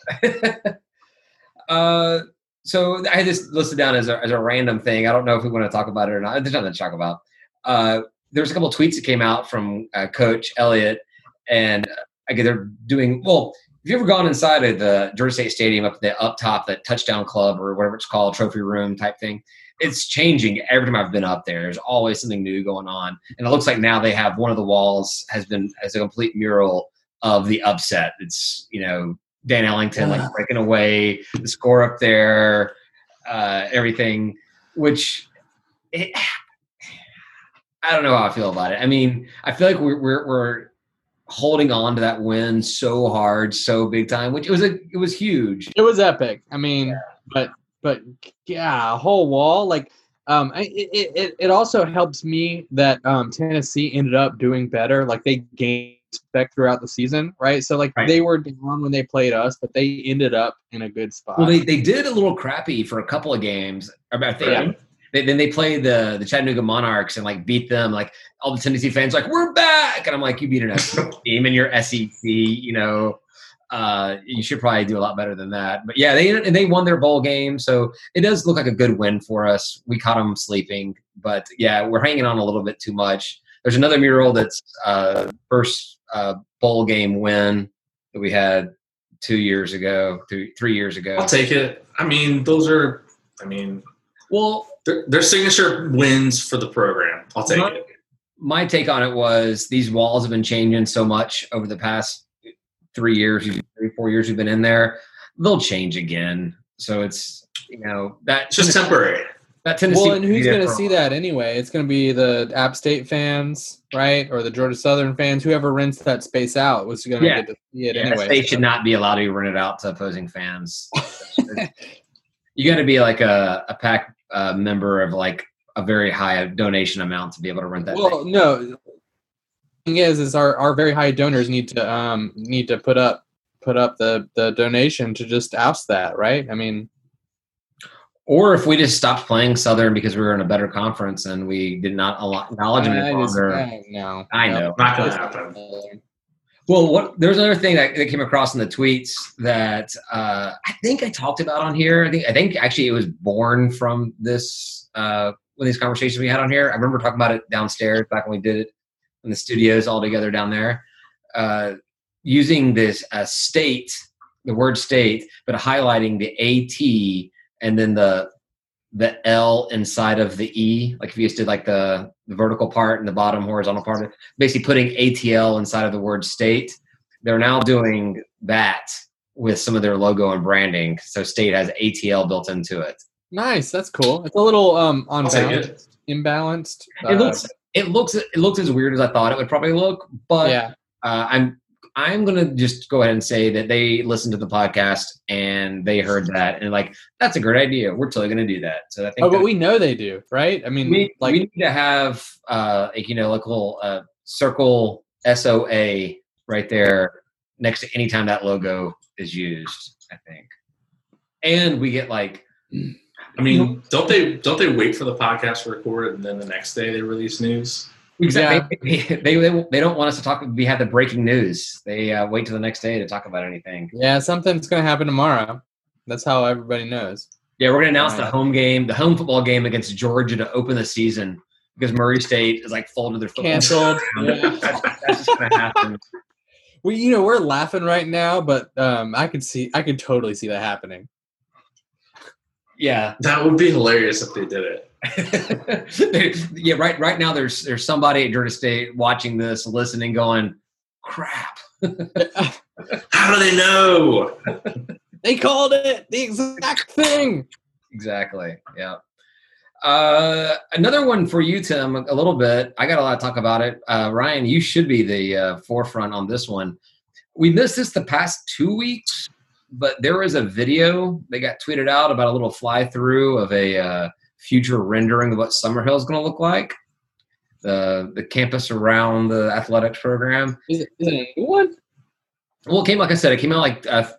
Uh, so I had this listed down as a, as a random thing. I don't know if we want to talk about it or not. There's nothing to talk about. Uh, there's a couple tweets that came out from uh, Coach Elliott, and I guess they're doing well. Have you ever gone inside of the Georgia State Stadium up the up top, that touchdown club or whatever it's called, trophy room type thing? It's changing every time I've been up there. There's always something new going on, and it looks like now they have one of the walls has been as a complete mural of the upset. It's you know Dan Ellington like breaking away, the score up there, uh, everything, which it, I don't know how I feel about it. I mean, I feel like we're, we're, we're holding on to that win so hard, so big time, which it was a, it was huge.
It was epic. I mean, but but yeah, a whole wall. Like, um, it it it also helps me that um Tennessee ended up doing better. Like they gained respect throughout the season, right? So like
Right.
they were down when they played us, but they ended up in a good spot.
Well, they, they did a little crappy for a couple of games. Think
Right.
they, then they played the the Chattanooga Monarchs and like beat them. Like all the Tennessee fans, like we're back, and I'm like, you beat an SEC team in your SEC. You know, uh, you should probably do a lot better than that. But yeah, they and they won their bowl game, so it does look like a good win for us. We caught them sleeping, but yeah, we're hanging on a little bit too much. There's another mural that's uh, first uh, bowl game win that we had two years ago, three, three years ago.
I'll take it. I mean, those are. I mean,
Well,
they're, they're signature wins for the program. I'll take
my,
it.
my take on it was these walls have been changing so much over the past three years, three four years we've been in there. They'll change again. So it's you know that
just temporary.
That Tennessee.
well, and who's
going
going to see that anyway? It's going to be the App State fans, right, or the Georgia Southern fans. Whoever rents that space out was going to
Yeah.
get to see it
Yeah,
anyway.
they should not be allowed to be rented out to opposing fans. you got to be like a a pack uh, member of like a very high donation amount to be able to rent that.
Well,
thing.
no. Thing is, is our, our very high donors need to um need to put up put up the the donation to just oust that, right? I mean,
Or if we just stopped playing Southern because we were in a better conference and we did not allow- acknowledge them
I
any
just-
longer.
I- no,
I
no.
know.
Not going to happen.
Well, what there's another thing that, that came across in the tweets that uh, I think I talked about on here. I think I think actually it was born from this uh, one of these conversations we had on here. I remember talking about it downstairs back when we did it in the studios all together down there, uh, using this uh, state, the word state, but highlighting the AT and then the the L inside of the E, like if you just did like the, the vertical part and the bottom horizontal part, basically putting ATL inside of the word state. They're now doing that with some of their logo and branding. So state has ATL built into it.
Nice, that's cool. It's a little um
I'll
imbalanced.
It
uh,
looks it looks it looks as weird as I thought it would probably look, but
yeah,
uh, I'm I'm gonna just go ahead and say that they listened to the podcast and they heard that and like that's a great idea. We're totally gonna do that. So I think
Oh, but we know they do, right? I mean,
we,
like
we need to have uh like, you know like a little uh circle SOA right there next to any time that logo is used. I think, and we get like
I mean, don't they don't they wait for the podcast to record and then the next day they release news?
Exactly. They, they, they don't want us to talk. We have the breaking news. They uh, wait till the next day to talk about anything.
yeah, something's gonna happen tomorrow. That's how everybody knows.
Yeah, we're gonna announce the home game, the home football game against Georgia to open the season because Murray State is like folded their football.
Canceled. yeah.
that's, that's just gonna happen.
We, you know, we're laughing right now, but um, I could see, I could totally see that happening.
Yeah,
That would be hilarious if they did it.
yeah. Right. Right now, there's there's somebody at Georgia State watching this, listening, going, "Crap."
How do they know?
they called it the exact thing.
Exactly. Yeah. Uh, another one for you, Tim. A little bit. I got a lot to talk about it. Uh, Ryan, you should be the uh, forefront on this one. We missed this the past two weeks, but there was a video that got tweeted out about a little fly through of a uh, future rendering of what Summerhill is going to look like. The the campus around the athletics program.
Is it, is it a new one?
Well, it came like I said, it came out like uh,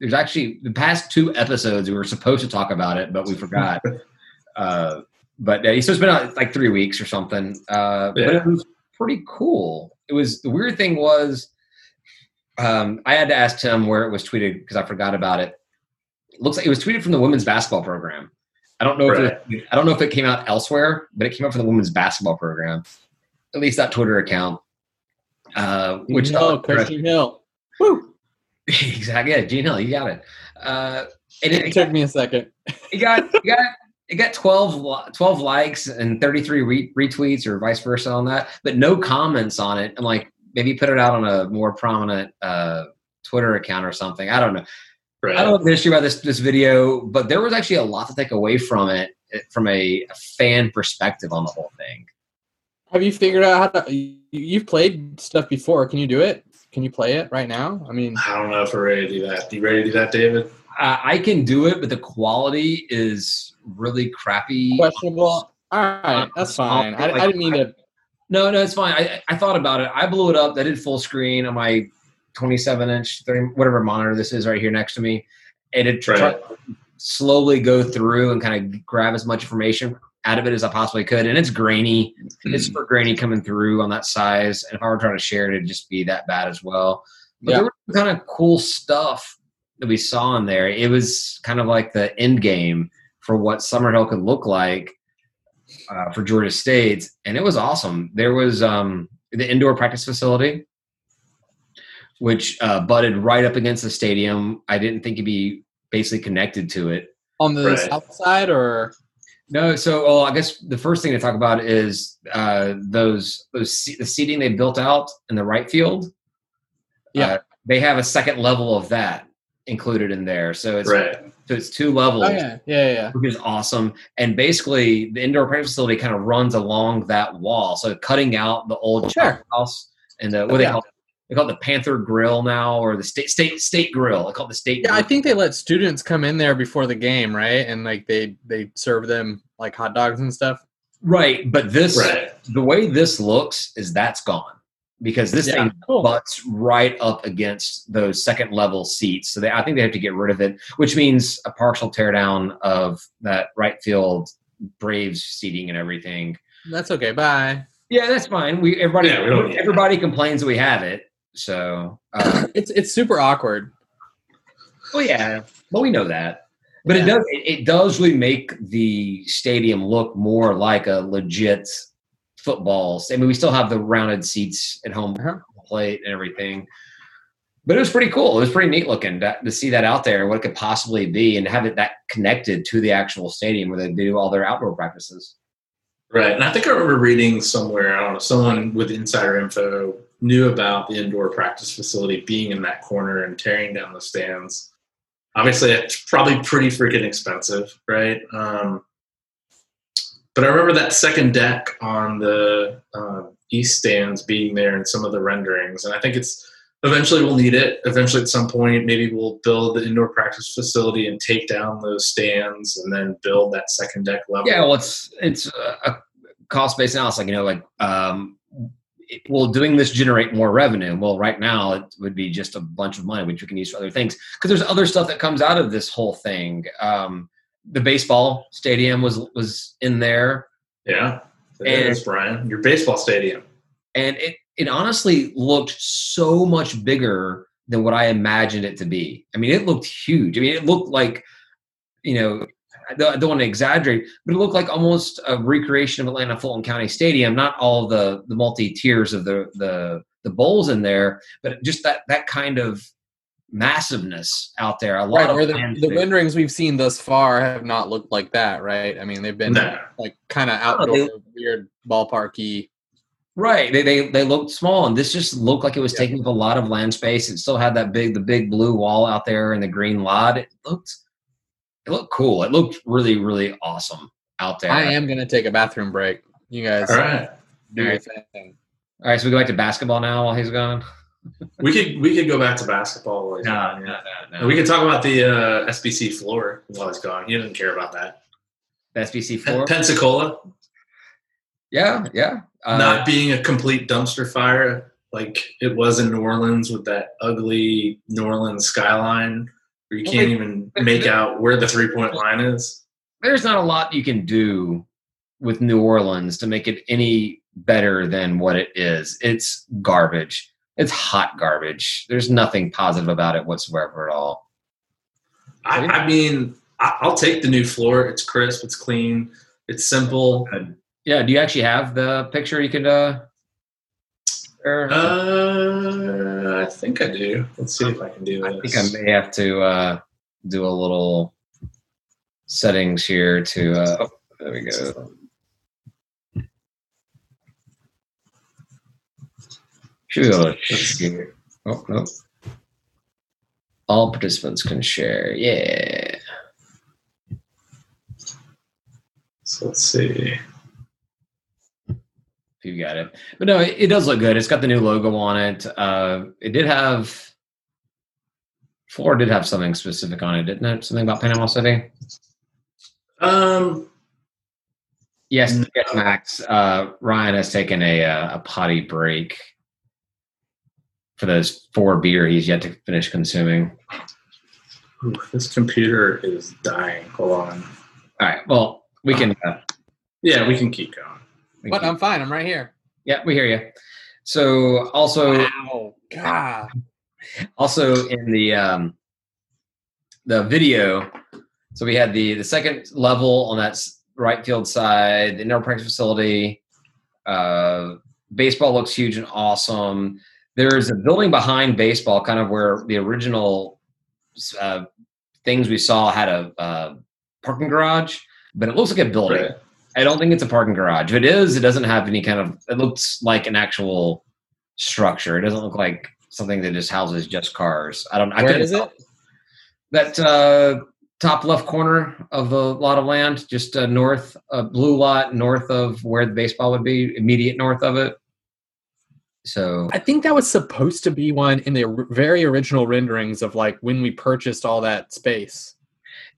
there's actually the past two episodes we were supposed to talk about it, but we forgot. uh, but uh, so it's been out like three weeks or something. Uh, But it was pretty cool. It was the weird thing was um, I had to ask Tim where it was tweeted because I forgot about it. It looks like it was tweeted from the women's basketball program. I don't know if it, I don't know if it came out elsewhere, but it came out from the women's basketball program, at least that Twitter account. Uh, which
no, Christian Hill. Woo!
exactly. Yeah, Gene Hill, you got it. Uh, and
It
it,
took me a second.
it got it got it got 12, 12 likes and 33 re- retweets or vice versa on that, but no comments on it. I'm like, maybe put it out on a more prominent uh, Twitter account or something. I don't know.
Right.
I don't know the issue about this this video, but there was actually a lot to take away from it eh, from a, a fan perspective on the whole thing.
Have you figured out how to? you- You've played stuff before. Can you do it? Can you play it right now? I mean,
I don't know if we're ready to do that. Do you ready to do that, David?
I, I can do it, but the quality is really crappy.
questionable. All right, that's fine. I, I didn't mean to.
No, no, it's fine. I, I thought about it. I blew it up. I did full screen on my 27 inch, 30, whatever monitor this is right here next to me. And it tried
Right.
to slowly go through and kind of grab as much information out of it as I possibly could. And it's grainy. It's super grainy coming through on that size. And if I were trying to share it, it'd just be that bad as well. But
Yeah.
there was kind of cool stuff that we saw in there. It was kind of like the end game for what Summerhill could look like uh, for Georgia State, and it was awesome. There was um, the indoor practice facility, which uh, butted right up against the stadium. I didn't think it'd be basically connected to it.
On the
Right.
south side, or
No, so well, I guess the first thing to talk about is uh, those those the seating they built out in the right field.
Yeah.
Uh, they have a second level of that included in there, so it's
Right.
so it's two levels.
oh yeah, yeah, yeah.
which is awesome. And basically, the indoor practice facility kind of runs along that wall, so cutting out the old
Sure.
house and the what do they
Yeah.
call it? They call it the Panther Grill now, or the state state state grill. They call it the state.
Yeah, I think they let students come in there before the game, right? And like they they serve them like hot dogs and stuff.
right. But this,
Right.
the way this looks, is that's gone because this
Yeah,
thing
cool.
butts right up against those second level seats. So they, I think they have to get rid of it, which means a partial teardown of that right field Braves seating and everything.
That's okay. Bye.
Yeah, that's fine. We everybody
Yeah, we
everybody complains that we have it. So, uh,
It's it's super awkward.
well, yeah, but we know that. But it does it, it does really make the stadium look more like a legit football. I mean, we still have the rounded seats at home
Uh-huh.
plate and everything. But it was pretty cool. It was pretty neat looking to, to see that out there, what it could possibly be, and have it that connected to the actual stadium where they do all their outdoor practices.
Right. And I think I remember reading somewhere, I don't know, someone with insider info knew about the indoor practice facility being in that corner and tearing down the stands. Obviously, it's probably pretty freaking expensive, right? Um, but I remember that second deck on the uh, east stands being there in some of the renderings. And I think it's eventually we'll need it. Eventually, at some point, maybe we'll build the indoor practice facility and take down those stands, and then build that second deck level.
Yeah, well, it's it's a cost based analysis. Like you know, like um, it, will doing this generate more revenue? Well, right now it would be just a bunch of money which you can use for other things because there's other stuff that comes out of this whole thing. Um, the baseball stadium was was in there.
Yeah, it
And-
is, Brian. Your baseball stadium.
and it it honestly looked so much bigger than what I imagined it to be. I mean, it looked huge. I mean, it looked like you know. I don't, want to exaggerate, but it looked like almost a recreation of Atlanta Fulton County Stadium. Not all the the multi tiers of the the the bowls in there, but just that that kind of massiveness out there. A lot
Right,
of
the, the
space.
renderings we've seen thus far have not looked like that, right? I mean, they've been
No.
like kind of
Oh, they-
outdoor, weird ballparky.
Right. They, they they looked small, and this just looked like it was
Yeah.
taking up a lot of land space. It still had that big the big blue wall out there and the green lot. It looked it looked cool. It looked really really awesome out there.
I am gonna take a bathroom break. You guys
All right.
do your thing.
All right, so we go back to basketball now while he's gone.
We could we could go back to basketball. Like,
no, no.
We could talk about the uh, SBC floor while he's gone. He didn't care about that.
The SBC
Pen-
four.
Pensacola
Yeah, yeah. Uh,
not being a complete dumpster fire like it was in New Orleans with that ugly New Orleans skyline where you can't even make out where the three point line is.
there's not a lot you can do with New Orleans to make it any better than what it is. It's garbage. It's hot garbage. There's nothing positive about it whatsoever at all.
I, I mean, I, I'll take the new floor. It's crisp. It's clean. It's simple.
Yeah, do you actually have the picture you could uh or
Uh, I think I do. Let's see if I can do
I think I may have to uh do a little settings here to uh oh, there we go. Should be able to share. Oh no. All participants can share. Yeah.
So let's see.
If you got it. But no, it, it does look good. It's got the new logo on it. Uh it did have Floor did have something specific on it, didn't it? Something about Panama City?
Um,
Yes,
No.
yes, Max. Uh, Ryan has taken a uh, a potty break for those four beer he's yet to finish consuming.
ooh, this computer is dying. Hold on.
All right. Well, we can. Uh,
Yeah, we can keep going.
We
But
can-
I'm fine. I'm right here.
yeah, we hear you. So also
Wow. God.
also in the um, the video, so we had the the second level on that right field side, the indoor practice facility. Uh, baseball looks huge and awesome. There's a building behind baseball, kind of where the original uh, things we saw had a uh, parking garage, but it looks like a building.
Right.
I don't think it's a parking garage. If it is, it doesn't have any kind of. It looks like an actual structure. It doesn't look like something that just houses just cars. I don't. I
Where is
tell.
it?
That uh, top left corner of the lot of land, just uh, north, uh, blue lot north of where the baseball would be, immediate north of it. So
I think that was supposed to be one in the very original renderings of like when we purchased all that space.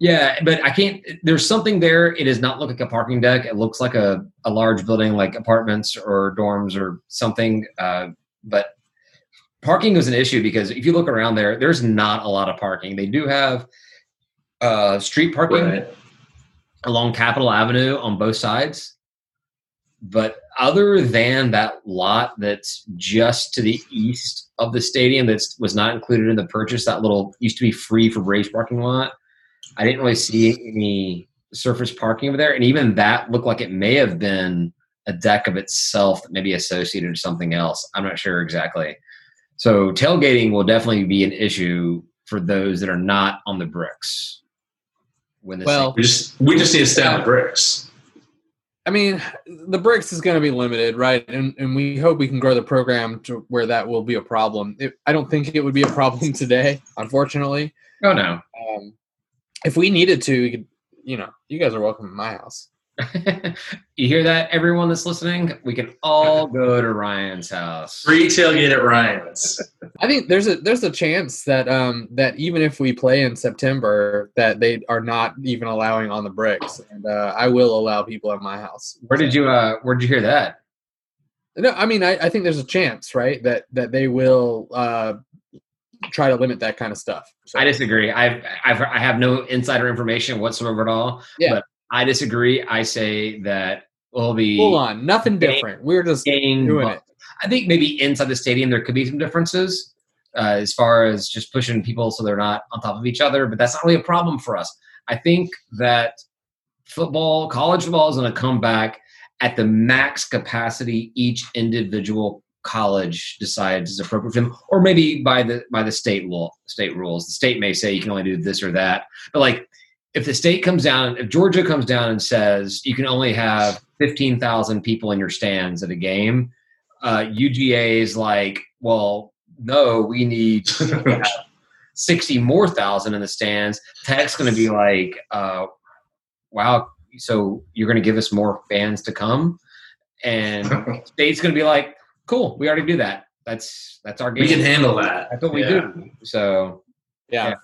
Yeah, but I can't. There's something there. It does not look like a parking deck. It looks like a, a large building, like apartments or dorms or something. Uh, but parking was an issue because if you look around there, there's not a lot of parking. They do have uh, street parking
Right.
along Capitol Avenue on both sides. But other than that lot that's just to the east of the stadium that was not included in the purchase, that little used to be free for Braves parking lot, I didn't really see any surface parking over there. And even that looked like it may have been a deck of itself that may be associated to something else. I'm not sure exactly. So tailgating will definitely be an issue for those that are not on the bricks. When
Well,
We just we just need to stay on the bricks.
I mean, the bricks is going to be limited, right? And and we hope we can grow the program to where that will be a problem. It, I don't think it would be a problem today, unfortunately.
oh no,
if we needed to, we could, you know, you guys are welcome at my house.
you hear that, everyone that's listening? We can all go to Ryan's house.
Free tailgate at Ryan's.
I think there's a there's a chance that um that even if we play in September, that they are not even allowing on the bricks, and uh, I will allow people at my house.
Where did you uh where did you hear that?
No, I mean I, I think there's a chance, right, that that they will uh try to limit that kind of stuff. So,
I disagree. I've, I've I have no insider information whatsoever at all.
Yeah.
But I disagree. I say that will be
Hold on, nothing different. We're just doing
bu-
it.
I think maybe inside the stadium there could be some differences uh, as far as just pushing people so they're not on top of each other, but that's not really a problem for us. I think that football, college football, is going to come back at the max capacity each individual college decides is appropriate for them, or maybe by the by the state law, state rules. The state may say you can only do this or that, but like if the state comes down, if Georgia comes down and says you can only have fifteen thousand people in your stands at a game, uh, UGA is like, well, no, we need 60 more thousand in the stands. Tech's going to be like, uh, wow, so you're going to give us more fans to come? And state's going to be like, cool, we already do that. That's that's our game.
we can handle that.
That's what we
Yeah.
do. So,
Yeah.
Yeah.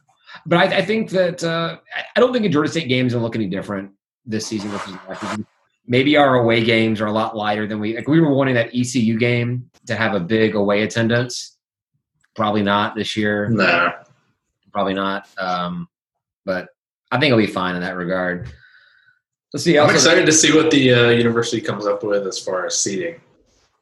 but I, I think that uh, I- I don't think a Georgia State game is going to look any different this season versus last season. Maybe our away games are a lot lighter than we like. We were wanting that ECU game to have a big away attendance. Probably not this year.
Nah.
Probably not. Um, but I think it'll be fine in that regard. Let's see.
I'm excited to see what the uh, university comes up with as far as seating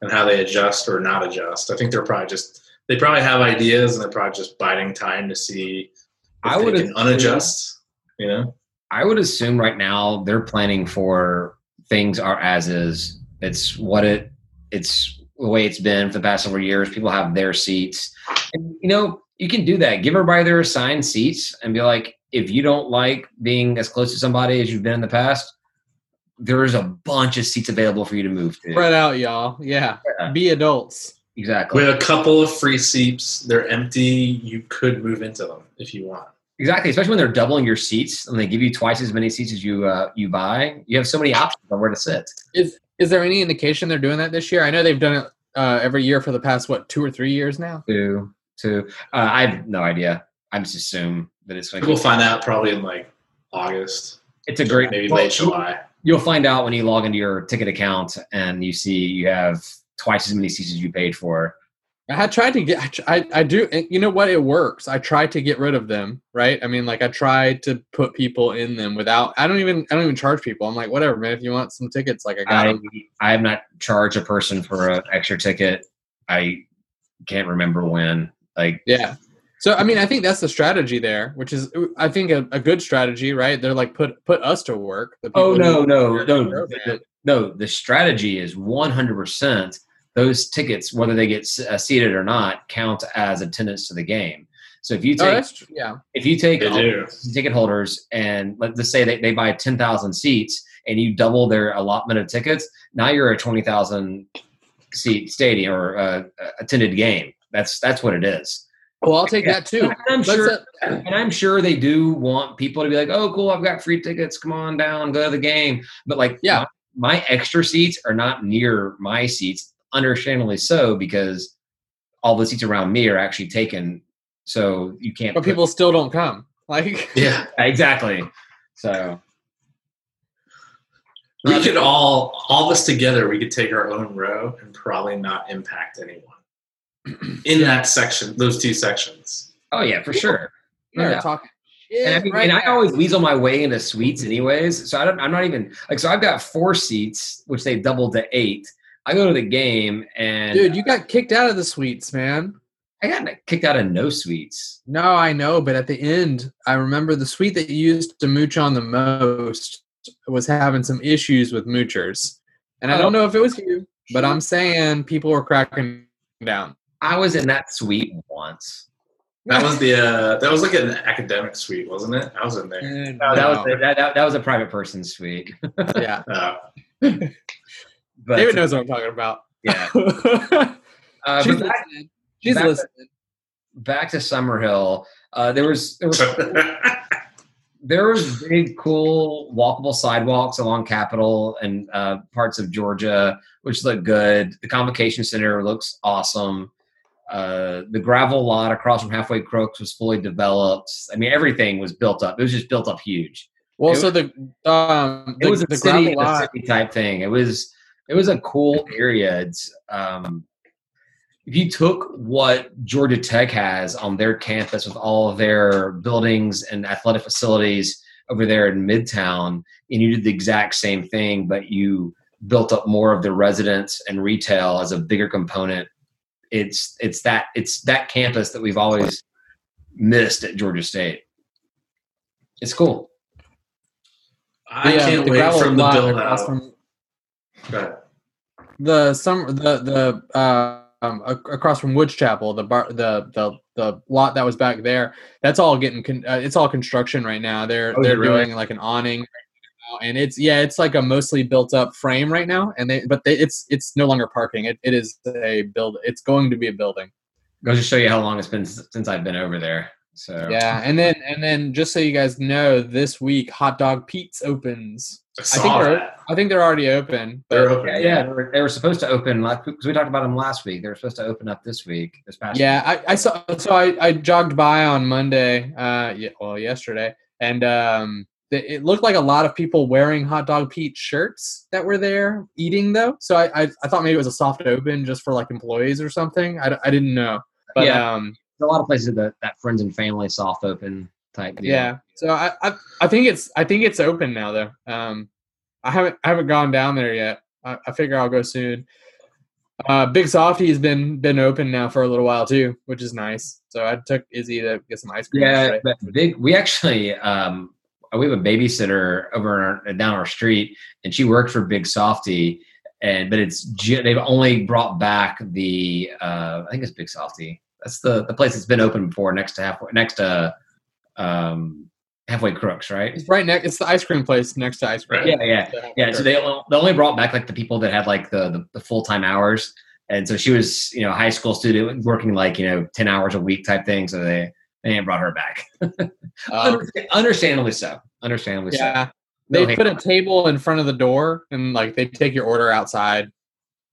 and how they adjust or not adjust. I think they're probably just they probably have ideas and they're probably just biding time to see if
I
they
would
can unadjust. You know,
I would assume right now they're planning for things are as is. It's what it. It's the way it's been for the past several years. People have their seats, and you know you can do that. Give everybody their assigned seats, and be like, if you don't like being as close to somebody as you've been in the past, there's a bunch of seats available for you to move to.
Spread out, y'all. Yeah.
Yeah.
Be adults.
Exactly.
with a couple of free seats, they're empty. You could move into them if you want.
Exactly, especially when they're doubling your seats and they give you twice as many seats as you uh, you buy. You have so many options on where to sit.
Is is there any indication they're doing that this year? I know they've done it uh, every year for the past what two or three years now.
To to uh, I have no idea. I just assume that it's going to We'll
find out probably in like August,
It's a great.
maybe
well,
late July.
You'll find out when you log into your ticket account and you see you have twice as many seats as you paid for.
I tried to get. I, I I do. and You know what? It works. I tried to get rid of them. Right. I mean, like I tried to put people in them without. I don't even. I don't even charge people. I'm like, whatever, man. If you want some tickets, like I got
I
them.
I have not charged a person for an extra ticket. I can't remember when. Like
Yeah. So I mean, I think that's the strategy there, which is I think a, a good strategy, right? They're like put put us to work. the
Oh
people
no, no, no, the- no. The strategy is one hundred percent. Those tickets, whether they get uh, seated or not, count as attendance to the game. So if you
Oh,
take
that's true. Yeah.
if you take
They
all
do.
the ticket holders and let, let's say they, they buy ten thousand seats and you double their allotment of tickets, now you're a twenty thousand seat stadium or uh, attended game. That's that's what it is.
Well, I'll take
Yeah.
that too.
And I'm
Let's,
sure
uh,
and I'm sure they do want people to be like, "Oh, cool! I've got free tickets. Come on down, go to the game." But like,
Yeah.
my, my extra seats are not near my seats. Understandably so, because all the seats around me are actually taken. So you can't.
but
put-
people still don't come. Like,
Yeah,
exactly. So
we could all all this together. We could take our own row and probably not impact anyone in that section. Those two sections.
oh yeah, for sure.
you're
Yeah.
talking
And I, mean,
right
and I always weasel my way into suites anyways. So I don't, I'm not even like, so I've got four seats, which they've doubled to eight. I go to the game and
Dude, you got kicked out of the suites, man.
I got kicked out of no suites.
No, I know, but at the end, I remember the suite that you used to mooch on the most was having some issues with moochers. And I
Oh.
don't know if it was you, but I'm saying people were cracking down.
I was in that suite once.
That was the uh, that was like an academic suite, wasn't it? I was in there.
No, that was that, that, that was a private person suite.
yeah.
Uh,
But
David knows what I'm talking about.
yeah.
She's
Uh, but back,
listening. She's
back-
listening.
back to Summerhill. Uh, there was there was there was big, cool, walkable sidewalks along Capitol and uh, parts of Georgia, which look good. The convocation center looks awesome. Uh, the gravel lot across from Halfway Crooks was fully developed. I mean, everything was built up. It was just built up huge.
Well,
It
so the um,
It was a
the
city,
gravel
a
lot.
city type thing. It was it was a cool area. It's um, if you took what Georgia Tech has on their campus with all of their buildings and athletic facilities over there in Midtown, and you did the exact same thing, but you built up more of the residents and retail as a bigger component. It's it's that it's that campus that we've always missed at Georgia State. It's cool.
I
the, uh,
can't
the
wait
gravel
from the
lot
build
across
out.
from the summer the the uh, um, across from Woods Chapel, the bar, the the the lot that was back there. That's all getting con- uh, it's all construction right now. They're
Oh,
they're
really?
doing like an awning, right now, and it's yeah, it's like a mostly built up frame right now. And they but they, it's it's no longer parking. It it is a build. It's going to be a building.
Goes to show you how long it's been since I've been over there. So
Yeah, and then and then just so you guys know, this week Hot Dog Pete's opens.
I
I think they're
that.
I think they're already open.
They're open.
yeah, yeah, they were, they were supposed to open because we talked about them last week. They were supposed to open up this week, this past.
Yeah, I, I saw. So I, I jogged by on Monday. Uh, yeah, well, yesterday, and um, it looked like a lot of people wearing hot dog Pete shirts that were there eating though. So I, I, I thought maybe it was a soft open just for like employees or something. i, I didn't know. But
Yeah.
um,
a lot of places that that friends and family soft open type. Deal.
yeah. So I, I I think it's I think it's open now though. Um, I haven't I haven't gone down there yet. I, I figure I'll go soon. Uh, Big Softy has been been open now for a little while too, which is nice. So I took Izzy to get some ice cream.
yeah. But big. We actually um, we have a babysitter over our, down our street, and she worked for Big Softy. And but it's they've only brought back the uh, I think it's Big Softy. That's the the place that's been open before next to halfway next to um, halfway crooks, right?
It's right next. It's the ice cream place next to ice cream.
Right.
Yeah, yeah. Yeah, so they, they only brought back like the people that had like the, the, the full time hours, and so she was you know a high school student working like you know ten hours a week type thing. So they they brought her back.
Um,
understandably so. Understandably so.
yeah.
No
They
hate
put a
on it.
table in front of the door, and like they take your order outside.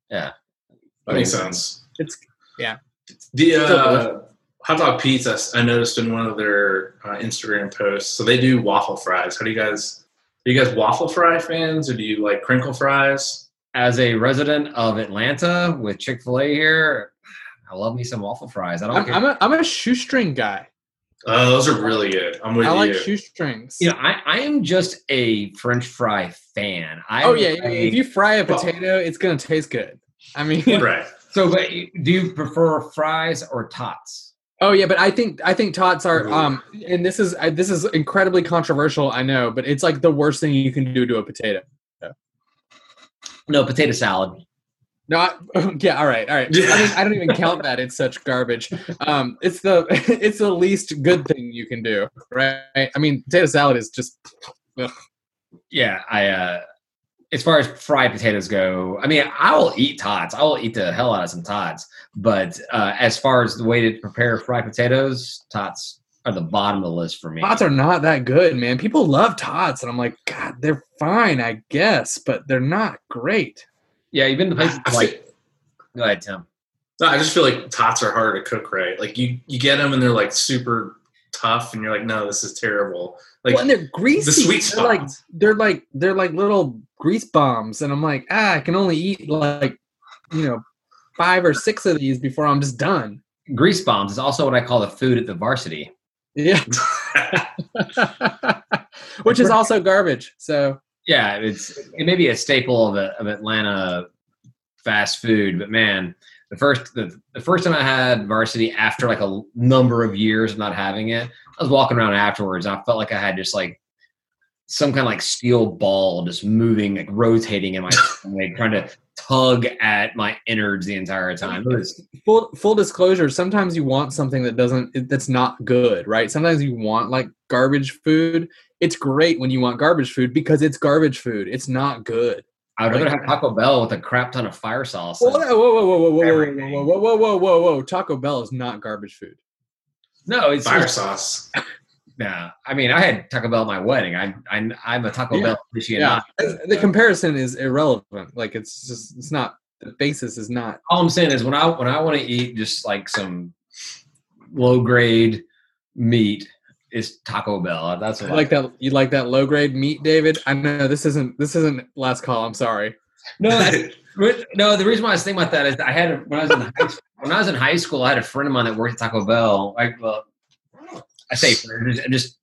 Yeah.
That makes sense.
It's yeah.
The
Still
uh, Hot Dog Pete's I noticed in one of their uh, Instagram posts. So they do waffle fries. How do you guys? Are you guys waffle fry fans, or do you like crinkle fries?
As a resident of Atlanta with Chick Fil A here, I love me some waffle fries. I don't
I'm,
care.
I'm a I'm a shoestring guy.
Oh, those are really good. I'm with you.
I like
you.
shoestrings.
you know, I, I am just a French fry fan. I
oh yeah,
like-
if you fry a
Well-
potato, it's gonna taste good. I mean,
right.
so, but do you prefer fries or tots?
oh yeah, but I think I think tots are
Ooh.
um, and this is I, this is incredibly controversial. I know, but it's like the worst thing you can do to a potato.
No, potato salad.
No, I, yeah, all right, all right. I, mean, I don't even count that. It's such garbage. Um, it's the it's the least good thing you can do, right? I mean, potato salad is just
Yeah, I. uh As far as fried potatoes go, I mean, I will eat tots. I will eat the hell out of some tots. But uh as far as the way to prepare fried potatoes, tots are the bottom of the list for me.
tots are not that good, man. People love tots, and I'm like, God, they're fine, I guess, but they're not great.
Yeah, you've been to places
I
like.
feel-
Go ahead, Tim.
No, I just feel like tots are hard to cook right. Like you, you get them and they're like super tough, and you're like, no, this is terrible. Like
well, and they're greasy.
the sweet
they're like they're like they're like little grease bombs, and I'm like, ah, I can only eat like you know five or six of these before I'm just done.
Grease bombs is also what I call the food at the varsity.
Yeah, which is also garbage. So
Yeah, it's it may be a staple of, of Atlanta fast food, but man, the first the, the first time I had varsity after like a number of years of not having it, I was walking around afterwards. And I felt like I had just like some kind of like steel ball just moving, like rotating in my stomach, trying to tug at my innards the entire time. Was,
full full disclosure sometimes you want something that doesn't that's not good right sometimes you want like garbage food it's great when you want garbage food because it's garbage food it's not good
I would rather have Taco Bell with a crap ton of fire sauce.
whoa
than-
whoa whoa whoa whoa whoa whoa whoa whoa whoa whoa whoa taco bell is not garbage food
no, it's
fire sauce.
Yeah, I mean, I had Taco Bell at my wedding. I'm I'm I'm a Taco
Yeah.
Bell aficionado.
Yeah, the comparison is irrelevant. Like it's just it's not the basis is not.
All I'm saying is when I when I want to eat just like some low grade meat is Taco Bell. That's what
You like that you like that low grade meat, David? I know this isn't this isn't last call. I'm sorry.
No, that's- no. The reason why I was thinking about that is I had when I was in high school, when I was in high school, I had a friend of mine that worked at Taco Bell. Like, well, I say just, just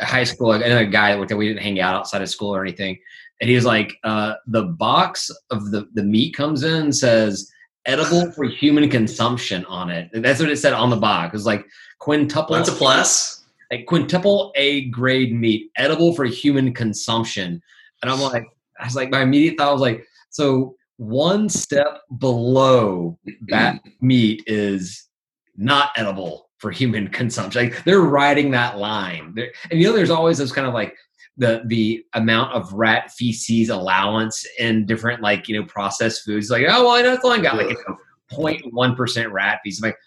high school. Like another guy that worked there. We didn't hang out outside of school or anything. And he was like, uh, the box of the the meat comes in says edible for human consumption on it. And that's what it said on the box. It was like quintuple.
That's a plus.
Like quintuple A grade meat, edible for human consumption. And I'm like, I was like, my immediate thought was like, so one step below that meat is not edible for human consumption. Like they're riding that line. They're, and you know, there's always this kind of like the the amount of rat feces allowance in different like you know processed foods. Like, oh well, I know it's only got like you know, 0.1 percent rat feces. I'm like,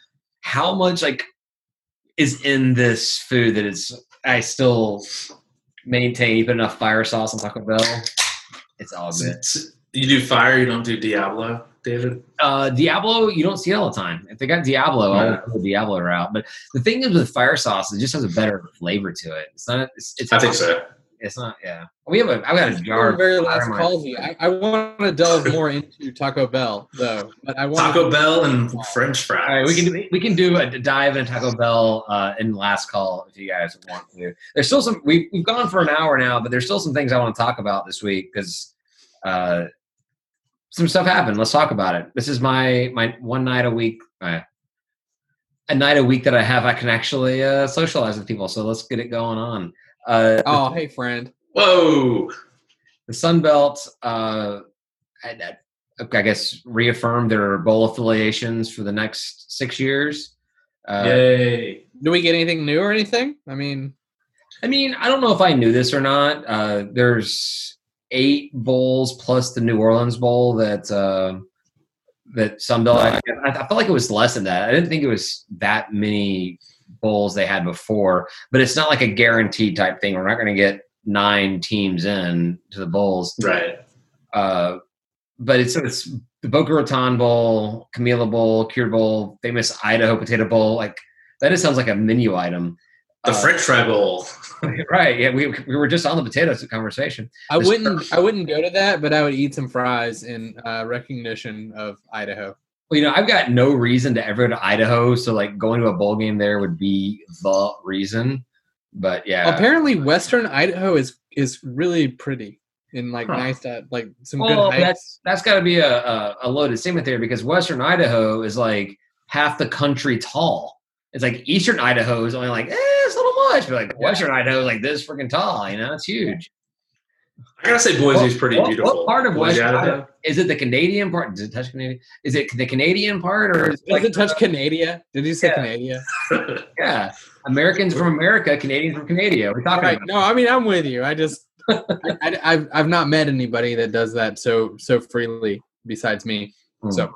how much like is in this food that is I still maintain you put enough fire sauce on Taco Bell. It's all good.
You do fire, you don't do Diablo, David.
Uh, Diablo, you don't see it all the time. If they got Diablo, I'll
Yeah.
go the Diablo route. But the thing is with fire sauce, it just has a better flavor to it. It's not. It's. it's
I think so.
It's not. Yeah. We have a. I've got a jar.
Very last
in my-
call, V. I, I want to delve more into Taco Bell though, but I want
Taco Bell and French fries.
All right, we can do, we can do a dive into Taco Bell uh, in last call if you guys want to. There's still some we we've gone for an hour now, but there's still some things I want to talk about this week because uh, some stuff happened. Let's talk about it. This is my my one night a week, uh, a night a week that I have. I can actually uh, socialize with people. So let's get it going on. Uh,
Oh, hey friend.
Whoa.
the Sun Belt, uh, I, I guess, reaffirmed their bowl affiliations for the next six years. Uh,
Yay.
Do we get anything new or anything? I mean,
I mean, I don't know if I knew this or not. Uh, there's eight bowls plus the New Orleans Bowl that uh, that Sunbelt. I, I felt like it was less than that. I didn't think it was that many bowls they had before, but it's not like a guaranteed type thing. We're not going to get nine teams in to the bowls.
Right.
Uh, but it's it's the Boca Raton Bowl, Camellia Bowl, Cure Bowl, famous Idaho Potato Bowl. Like that just sounds like a menu item.
The
Uh,
French fry bowl.
right? Yeah, we we were just on the potatoes conversation.
I
This-
wouldn't I wouldn't go to that, but I would eat some fries in uh, recognition of Idaho.
Well, you know, I've got no reason to ever go to Idaho, so like going to a bowl game there would be the reason. But yeah,
Apparently, Western Idaho is is really pretty and like
Huh.
nice to like some
well,
good hikes.
that's that's got to be a, a a loaded statement there because Western Idaho is like half the country tall. It's like Eastern Idaho is only like eh, it's a little much, but like Western Idaho is like this freaking tall. You know, it's huge.
I gotta say, Boise is pretty
what,
beautiful.
What part of
Boise,
Western
Idaho.
Idaho is it? The Canadian part? Does it touch Canada? Is it the Canadian part or is it
Does
like
it touch Canada? Did you say
Yeah.
Canada?
Yeah, Americans from America, Canadians from Canada. We're talking
Right.
about.
No, I mean I'm with you. I just I, I, have I've not met anybody that does that so so freely besides me.
Hmm.
So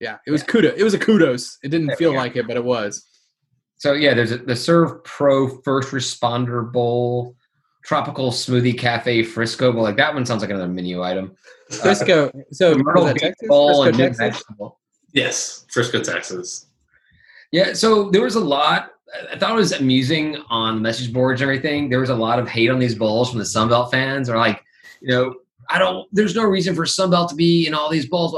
yeah, it was kudos. It was a kudos. It didn't feel
we go.
like it, but it was.
So yeah, there's a, the Serve Pro First Responder Bowl, Tropical Smoothie Cafe Frisco Bowl. Like that one sounds like another menu item.
Frisco. So
Myrtle
was
Beach
Texas?
Bowl
Frisco,
and New
Texas.
Mexico Bowl.
yes, Frisco, Texas.
Yeah, so there was a lot. I thought it was amusing on the message boards and everything. There was a lot of hate on these bowls from the Sunbelt fans. Are like, you know, I don't. There's no reason for Sunbelt to be in all these bowls.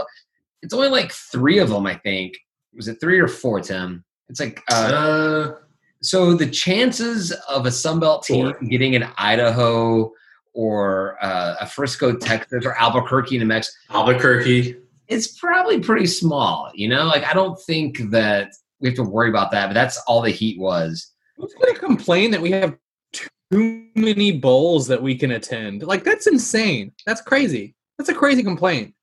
It's only like three of them, I think. Was it three or four, Tim? It's like uh,
Uh,
so the chances of a Sunbelt team
Four.
getting an Idaho or uh, a Frisco, Texas, or Albuquerque, New Mexico,
Albuquerque.
it's probably pretty small. You know, like I don't think that we have to worry about that. But that's all the heat was.
Who's going to complain that we have too many bowls that we can attend? Like that's insane. That's crazy. That's a crazy complaint.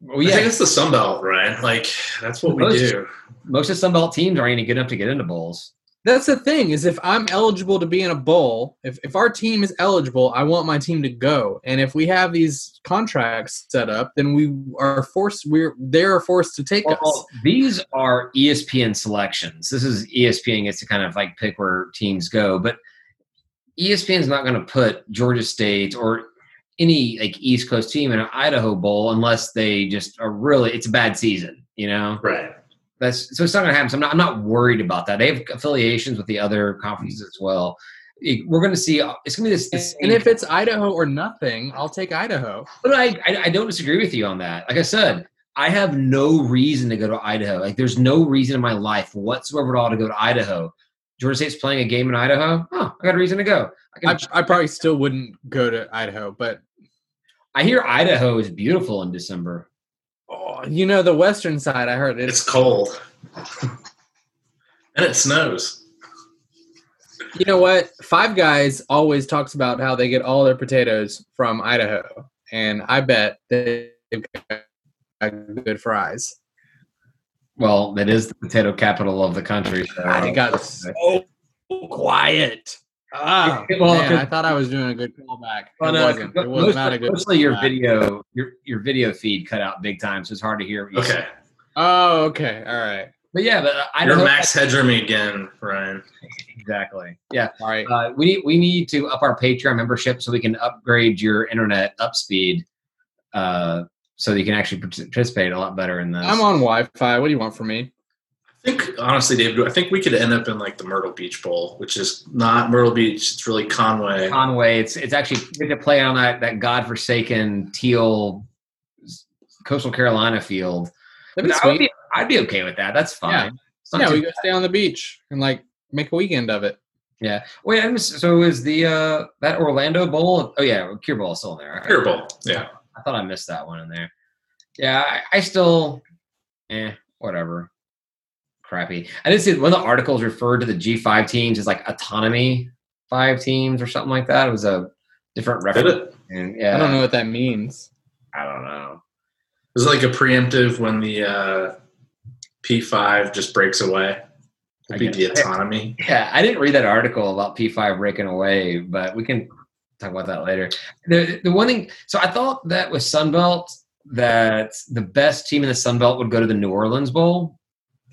Well,
I think
yeah,
it's the Sun Belt, right? Like that's what we do.
most of Sunbelt teams aren't even good enough to get into bowls.
That's the thing is if I'm eligible to be in a bowl, if, if our team is eligible, I want my team to go. And if we have these contracts set up, then we are forced we're they are forced to take us.
These are ESPN selections. This is ESPN gets to kind of like pick where teams go, but ESPN's not going to put Georgia State or any like East Coast team in an Idaho Bowl unless they just are really it's a bad season, you know.
Right.
That's so it's not going to happen. So I'm not I'm not worried about that. They have affiliations with the other conferences as well. It- We're going to see. Uh, it's going to be this. this
And if it's Idaho or nothing, I'll take Idaho.
But I, I I don't disagree with you on that. Like I said, I have no reason to go to Idaho. Like there's no reason in my life whatsoever at all to go to Idaho. Georgia State's playing a game in Idaho. Oh, I got a reason to go. I, can,
I, I probably still wouldn't go to Idaho, but
I hear Idaho is beautiful in December.
Oh, you know the western side. I heard
It's
it's
cold. and it snows.
You know what? Five Guys always talks about how they get all their potatoes from Idaho, and I bet they've got good fries.
Well, it is the potato capital of the country. So
I got so quiet. Ah,
Well,
man,
'cause-
I thought I was doing a good callback.
Well,
it
no,
wasn't. It was
most-
not a good.
mostly your video, your your video feed cut out big time, so it's hard to hear. What you
Okay.
say.
Oh, okay. All right.
But yeah, but uh,
You're
Idaho.
Max Headroom again, Ryan.
Exactly. Yeah.
All right.
Uh, we need we need to up our Patreon membership so we can upgrade your internet up speed, uh, so that you can actually participate a lot better in this.
I'm on Wi-Fi. What do you want from me?
I think honestly, David, I think we could end up in like the Myrtle Beach Bowl, which is not Myrtle Beach. It's really Conway.
Conway. It's it's actually good to play on that that godforsaken teal coastal Carolina field.
That'd be
I would be, I'd be okay with that. That's fine.
Yeah. Yeah, we go stay on the beach and like make a weekend of it.
Yeah. Wait, I'm so is the uh that Orlando Bowl? Oh yeah, Cure Bowl is still in there.
Cure Bowl. Yeah.
I thought I missed that one in there. Yeah, I, I still, eh, whatever. Crappy. I didn't see one of the articles referred to the G5 teams as like autonomy five teams or something like that. It was a different
Did
reference.
it?
And, yeah,
I don't know what that means.
I don't know.
It was like a preemptive when the uh, P5 just breaks away. It'd be the autonomy.
Yeah, I didn't read that article about P5 breaking away, but we can talk about that later. The the one thing, so I thought that with Sunbelt that the best team in the Sunbelt would go to the New Orleans Bowl.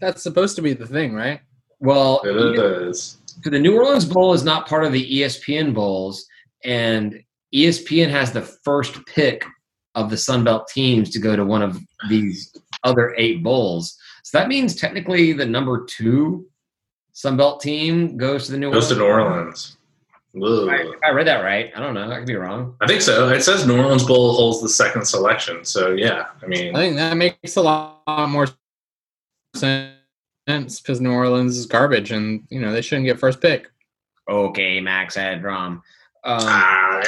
That's supposed to be the thing, right?
Well,
It is.
So the New Orleans Bowl is not part of the ESPN bowls, and ESPN has the first pick of the Sun Belt teams to go to one of these other eight bowls. So that means technically the number two Sun Belt team goes to the New
Goes to
Orleans.
New Orleans.
I, I read that right. I don't know. I could be wrong.
I think so. It says New Orleans Bowl holds the second selection. So yeah, I mean,
I think that makes a lot more sense because New Orleans is garbage, and you know they shouldn't get first pick.
Okay, Max Headroom. Um,
ah,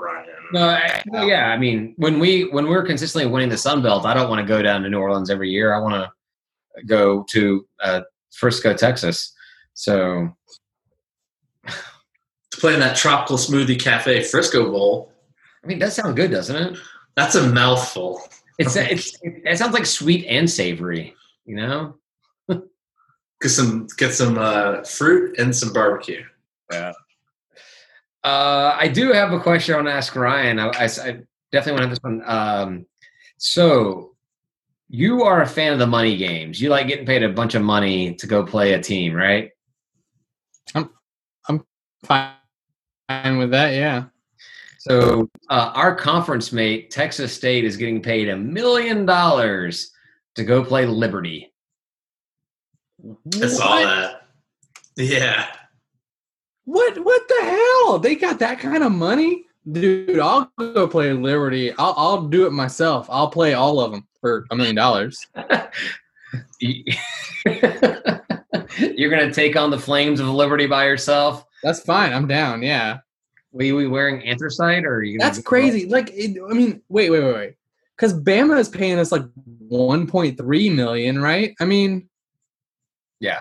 Ryan.
No, I, yeah. I mean, when we when we're consistently winning the Sun Belt, I don't want to go down to New Orleans every year. I want to go to uh, Frisco, Texas. So
to play in that tropical smoothie cafe Frisco Bowl.
I mean, that sounds good, doesn't it?
That's a mouthful.
It's it's it sounds like sweet and savory. You know?
Get some get some uh, fruit and some barbecue.
Uh, I do have a question I want to ask Ryan. I, I, I definitely want to have this one. Um, so, you are a fan of the money games. You like getting paid a bunch of money to go play a team, right?
I'm, I'm fine with that, yeah.
So, uh, our conference mate, Texas State, is getting paid a million dollars to go play Liberty.
I saw that. Yeah.
What? What the hell? They got that kind of money, dude. I'll go play Liberty. I'll I'll do it myself. I'll play all of them for a million dollars.
You're gonna take on the flames of Liberty by yourself.
That's fine. I'm down. Yeah.
Will you be wearing anthracite, or are you? gonna
That's crazy. Like, it, I mean, wait, wait, wait, wait. Because Bama is paying us like 1.3 million, right? I mean, yeah.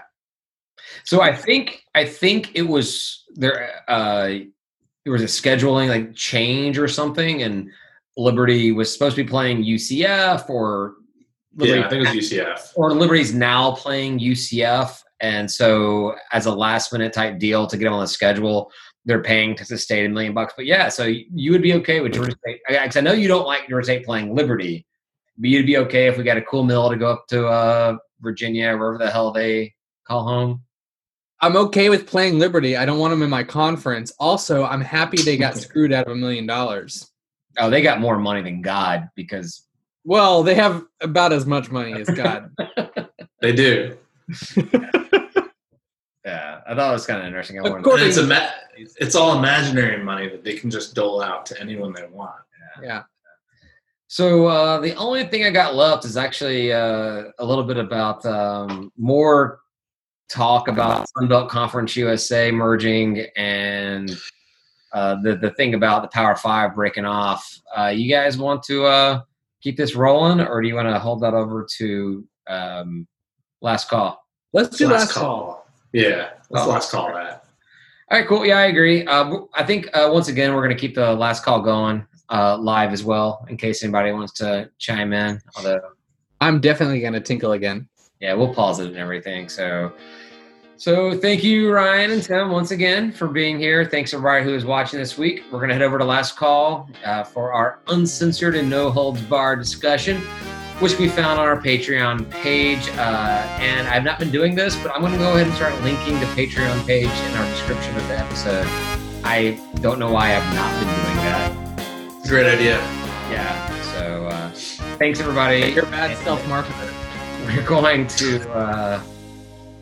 So I think I think it was there. Uh, there was a scheduling like change or something, and Liberty was supposed to be playing UCF or Liberty,
Yeah, I think it was UCF.
or Liberty's now playing UCF and so as a last minute type deal to get them on the schedule, they're paying Texas State a million bucks. But yeah, so you would be okay with Georgia State because I know you don't like Georgia State playing Liberty, but you'd be okay if we got a cool mill to go up to uh, Virginia, or wherever the hell they call home.
I'm okay with playing Liberty. I don't want them in my conference. Also, I'm happy they got screwed out of a million dollars.
Oh, they got more money than God because.
Well, they have about as much money as God.
they do.
yeah, I thought it was kind of interesting. I
wanted it's, ima- it's all imaginary money that they can just dole out to anyone they want.
Yeah. yeah.
So uh, the only thing I got left is actually uh, a little bit about um, more talk about Sunbelt Conference USA merging and uh, the the thing about the Power Five breaking off. Uh, you guys want to uh, keep this rolling, or do you want to hold that over to um, last call?
Let's do last, last call. call.
Yeah, let's last call that.
All right, cool. Yeah, I agree. Uh, I think uh, once again we're going to keep the last call going uh, live as well, in case anybody wants to chime in. Although
I'm definitely going to tinkle again
yeah, we'll pause it and everything. So, so thank you, Ryan and Tim, once again for being here. Thanks everybody who is watching this week. We're gonna head over to last call uh, for our uncensored and no holds barred discussion, which we found on our Patreon page. Uh, and I've not been doing this, but I'm gonna go ahead and start linking the Patreon page in our description of the episode. I don't know why I've not been doing that.
Great idea.
Yeah. So uh, thanks everybody.
You're bad self marketer
we're going to uh,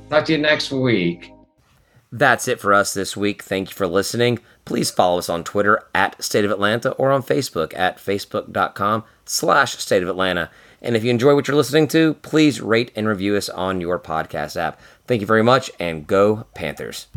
talk to you next week.
That's it for us this week. Thank you for listening. Please follow us on Twitter at State of Atlanta or on Facebook at facebook.com slash State of Atlanta. And if you enjoy what you're listening to, please rate and review us on your podcast app. Thank you very much and go Panthers.